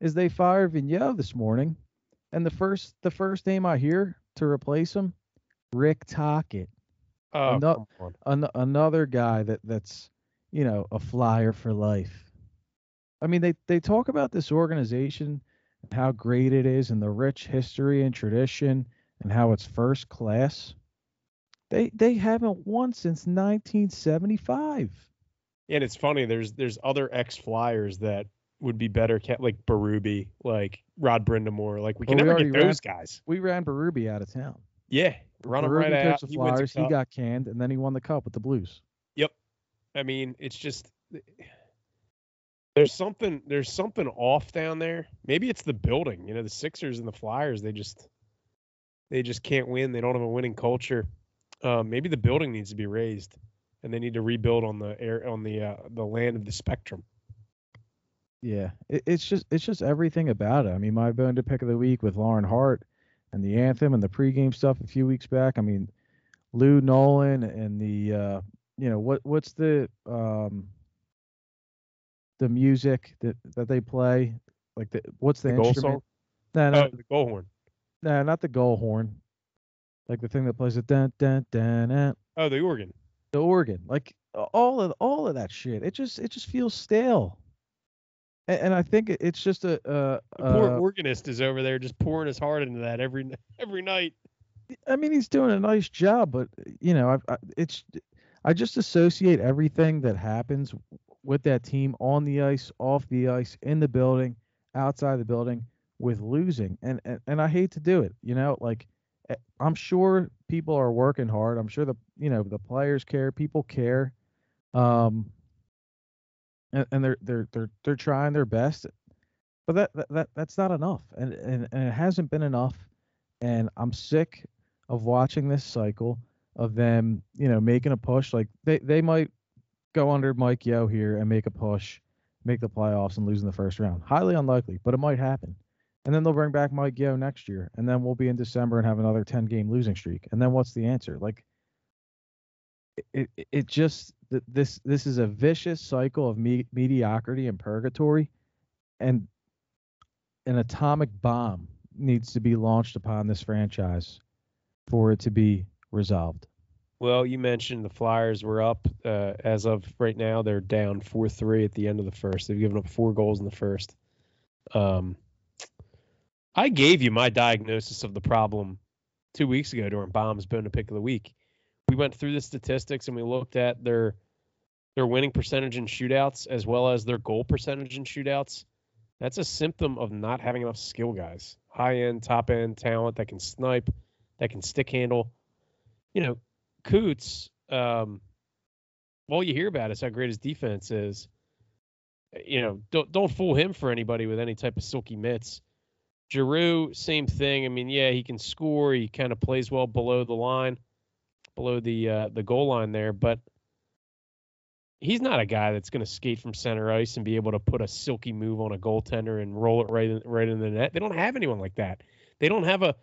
is they fired Vigneault this morning, and the first the first name I hear to replace him, Rick Tocchet, Oh, Ano- come on. an- another guy that that's you know a flyer for life. I mean, they they talk about this organization and how great it is and the rich history and tradition and how it's first class. They they haven't won since 1975. And it's funny. There's there's other ex Flyers that would be better kept, like Berube, like Rod Brind'Amour. Like we can Well, we never get already ran- those guys. We ran Berube out of town. Yeah, run Berube right out. the He Flyers. He cup. got canned, and then he won the cup with the Blues. Yep. I mean, it's just there's something there's something off down there. Maybe it's the building. You know, the Sixers and the Flyers, they just they just can't win. They don't have a winning culture. Um, maybe the building needs to be raised, and they need to rebuild on the air on the uh, the land of the spectrum. Yeah, it, it's just it's just everything about it. I mean, my bone to pick of the week with Lauren Hart and the anthem and the pregame stuff a few weeks back. I mean, Lou Nolan and the uh, you know what what's the um the music that that they play like the what's the, The instrument? song? No, no, Oh, the goal horn. no, not the goal horn. Like the thing that plays it dun dun dun dun. Oh, the organ. The organ, like all of all of that shit. It just it just feels stale. And, and I think it's just a, a, The poor a organist is over there just pouring his heart into that every every night. I mean, he's doing a nice job, but uh, you know, I, I, it's I just associate everything that happens with that team on the ice, off the ice, in the building, outside the building, with losing, and and, and I hate to do it. You know, like I'm sure people are working hard. I'm sure the you know the players care, people care, um, and, and they're they're they're they're trying their best, but that that, that that's not enough, and, and and it hasn't been enough, and I'm sick of watching this cycle of them, you know, making a push. Like they they might go under Mike Yeo here and make a push, make the playoffs and lose in the first round. Highly unlikely, but it might happen. And then they'll bring back Mike Yeo next year, and then we'll be in December and have another 10 game losing streak. And then what's the answer? Like it it, just this this is a vicious cycle of me- mediocrity and purgatory, and an atomic bomb needs to be launched upon this franchise for it to be resolved. Well, you mentioned the Flyers were up uh, as of right now. They're down four three at the end of the first. They've given up four goals in the first. Um, I gave you my diagnosis of the problem two weeks ago during Bomb's Bone to Pick of the Week. We went through the statistics and we looked at their their winning percentage in shootouts as well as their goal percentage in shootouts. That's a symptom of not having enough skill guys, high end, top end talent that can snipe, that can stick handle. You know, Coots, um, all you hear about is how great his defense is. You know, don't don't fool him for anybody with any type of silky mitts. Giroux, same thing. I mean, yeah, he can score. He kind of plays well below the line, below the uh, the goal line there, but he's not a guy that's going to skate from center ice and be able to put a silky move on a goaltender and roll it right in, right in the net. They don't have anyone like that. They don't have a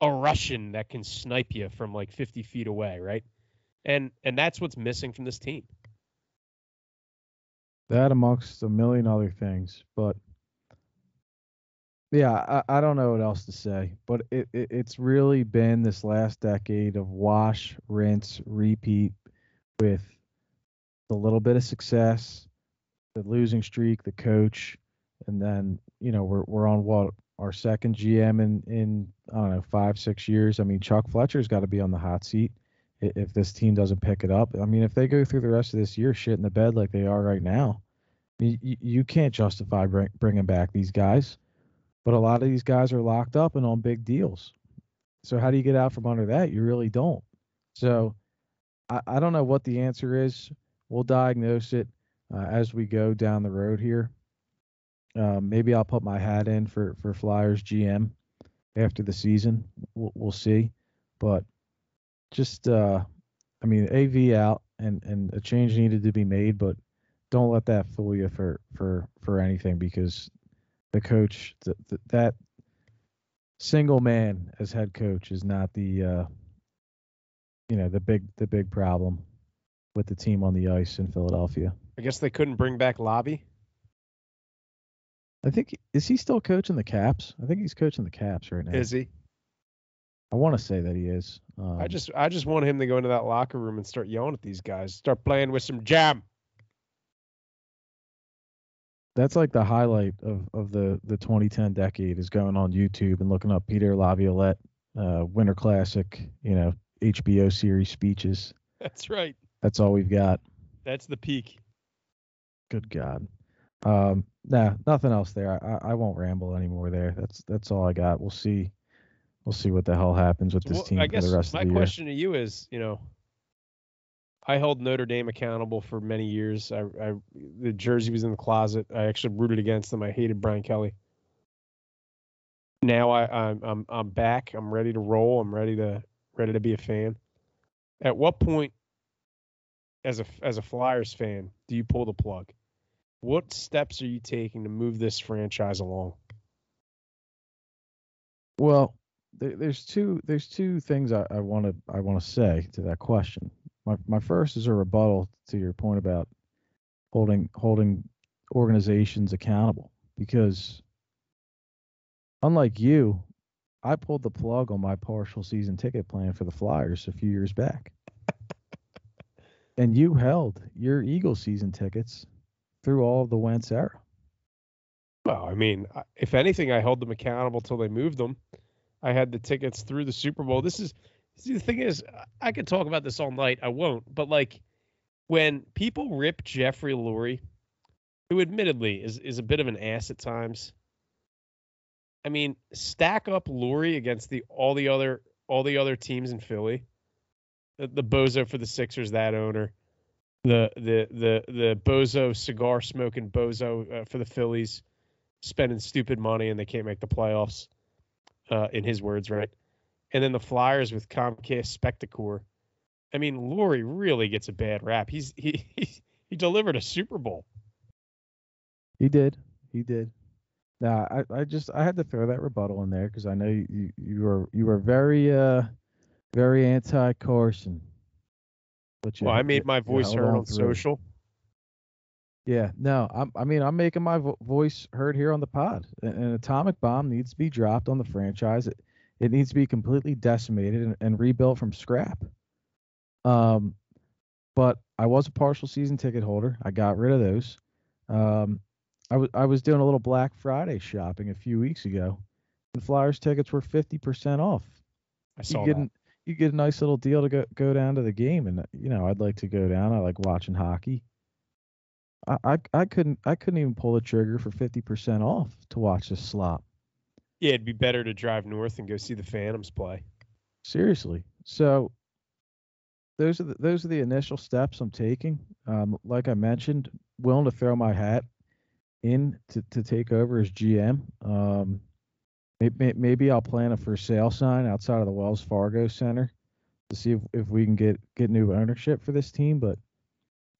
a Russian that can snipe you from like 50 feet away, right? And and that's what's missing from this team. That amongst a million other things, but yeah, I, I don't know what else to say. But it, it it's really been this last decade of wash, rinse, repeat with a little bit of success, the losing streak, the coach, and then you know we're we're on what our second GM in in I don't know five six years. I mean Chuck Fletcher's got to be on the hot seat if this team doesn't pick it up. I mean if they go through the rest of this year shit in the bed like they are right now, you, you can't justify bring, bringing back these guys. But a lot of these guys are locked up and on big deals. So how do you get out from under that? You really don't. So I, I don't know what the answer is. We'll diagnose it uh, as we go down the road here. Um, maybe I'll put my hat in for for Flyers GM after the season. We'll, we'll see, but just uh, I mean, AV out and and a change needed to be made, but don't let that fool you for for for anything because the coach th- th- that single man as head coach is not the uh, you know the big the big problem with the team on the ice in Philadelphia. I guess they couldn't bring back Lobby. I think is he still coaching the Caps? I think he's coaching the Caps right now. Is he? I want to say that he is. Um, I just I just want him to go into that locker room and start yelling at these guys. Start playing with some jam. That's like the highlight of, of the, the 2010 decade is going on YouTube and looking up Peter Laviolette, uh, Winter Classic, you know, HBO series speeches. That's right. That's all we've got. That's the peak. Good God. Um, nah, nothing else there. I, I won't ramble anymore there. That's that's all I got. We'll see. We'll see what the hell happens with this Well, team I for guess the rest my of the year. question to you is, you know, I held Notre Dame accountable for many years. I, I the jersey was in the closet. I actually rooted against them. I hated Brian Kelly. Now I, I'm I'm I'm back. I'm ready to roll. I'm ready to ready to be a fan. At what point, as a as a Flyers fan, do you pull the plug? What steps are you taking to move this franchise along? Well, there, there's two there's two things I want to I want to say to that question. My my first is a rebuttal to your point about holding holding organizations accountable because unlike you, I pulled the plug on my partial season ticket plan for the Flyers a few years back. and you held your Eagle season tickets through all of the Wentz era. Well, I mean, if anything, I held them accountable till they moved them. I had the tickets through the Super Bowl. This is see the thing is, I could talk about this all night. I won't. But like when people rip Jeffrey Lurie, who admittedly is is a bit of an ass at times. I mean, stack up Lurie against the all the other all the other teams in Philly. The, the bozo for the Sixers, that owner. The the the the bozo cigar smoking bozo uh, for the Phillies spending stupid money and they can't make the playoffs, uh, in his words, right? And then the Flyers with Comcast Spectacor. I mean, Lurie really gets a bad rap. He's he he, he delivered a Super Bowl. He did. He did. Nah, I, I just I had to throw that rebuttal in there because I know you, you were you were very uh very anti you Well, I made my voice heard on on through. social. Yeah, no, I'm, I mean I'm making my vo- voice heard here on the pod. An, an atomic bomb needs to be dropped on the franchise. It, it needs to be completely decimated and, and rebuilt from scrap. Um, but I was a partial season ticket holder. I got rid of those. Um, I was I was doing a little Black Friday shopping a few weeks ago, and Flyers tickets were fifty percent off. I saw you get that. an, you get a nice little deal to go go down to the game, and you know I'd like to go down. I like watching hockey. I I, I couldn't I couldn't even pull the trigger for fifty percent off to watch this slop. Yeah, it'd be better to drive north and go see the Phantoms play. Seriously. So those are the, those are the initial steps I'm taking. Um, like I mentioned, willing to throw my hat in to, to take over as GM. Um, maybe, maybe I'll plant a for sale sign outside of the Wells Fargo Center to see if, if we can get get new ownership for this team. But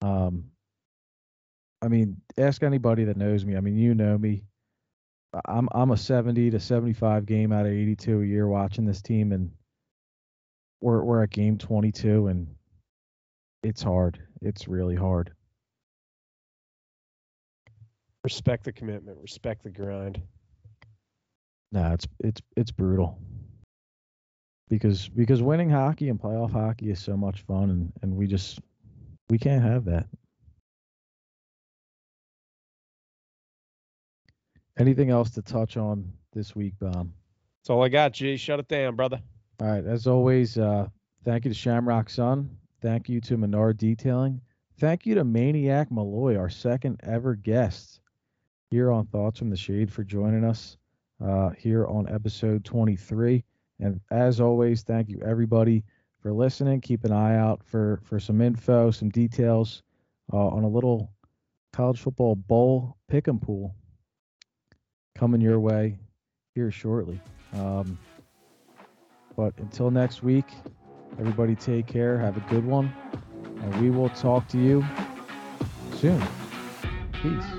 um, I mean, ask anybody that knows me. I mean, you know me. I'm I'm a 70 to 75 game out of 82 a year watching this team, and we're we're at game 22, and it's hard. It's really hard. Respect the commitment. Respect the grind. Nah, it's it's it's brutal. Because because winning hockey and playoff hockey is so much fun, and and we just we can't have that. Anything else to touch on this week, Bomb? That's all I got, G. Shut it down, brother. All right. As always, uh, thank you to Shamrock Sun. Thank you to Menard Detailing. Thank you to Maniac Malloy, our second ever guest here on Thoughts from the Shade, for joining us uh, here on episode 23. And as always, thank you everybody for listening. Keep an eye out for for some info, some details uh, on a little college football bowl pick 'em pool coming your way here shortly. Um, but until next week, Everybody take care. Have a good one. And we will talk to you soon. Peace.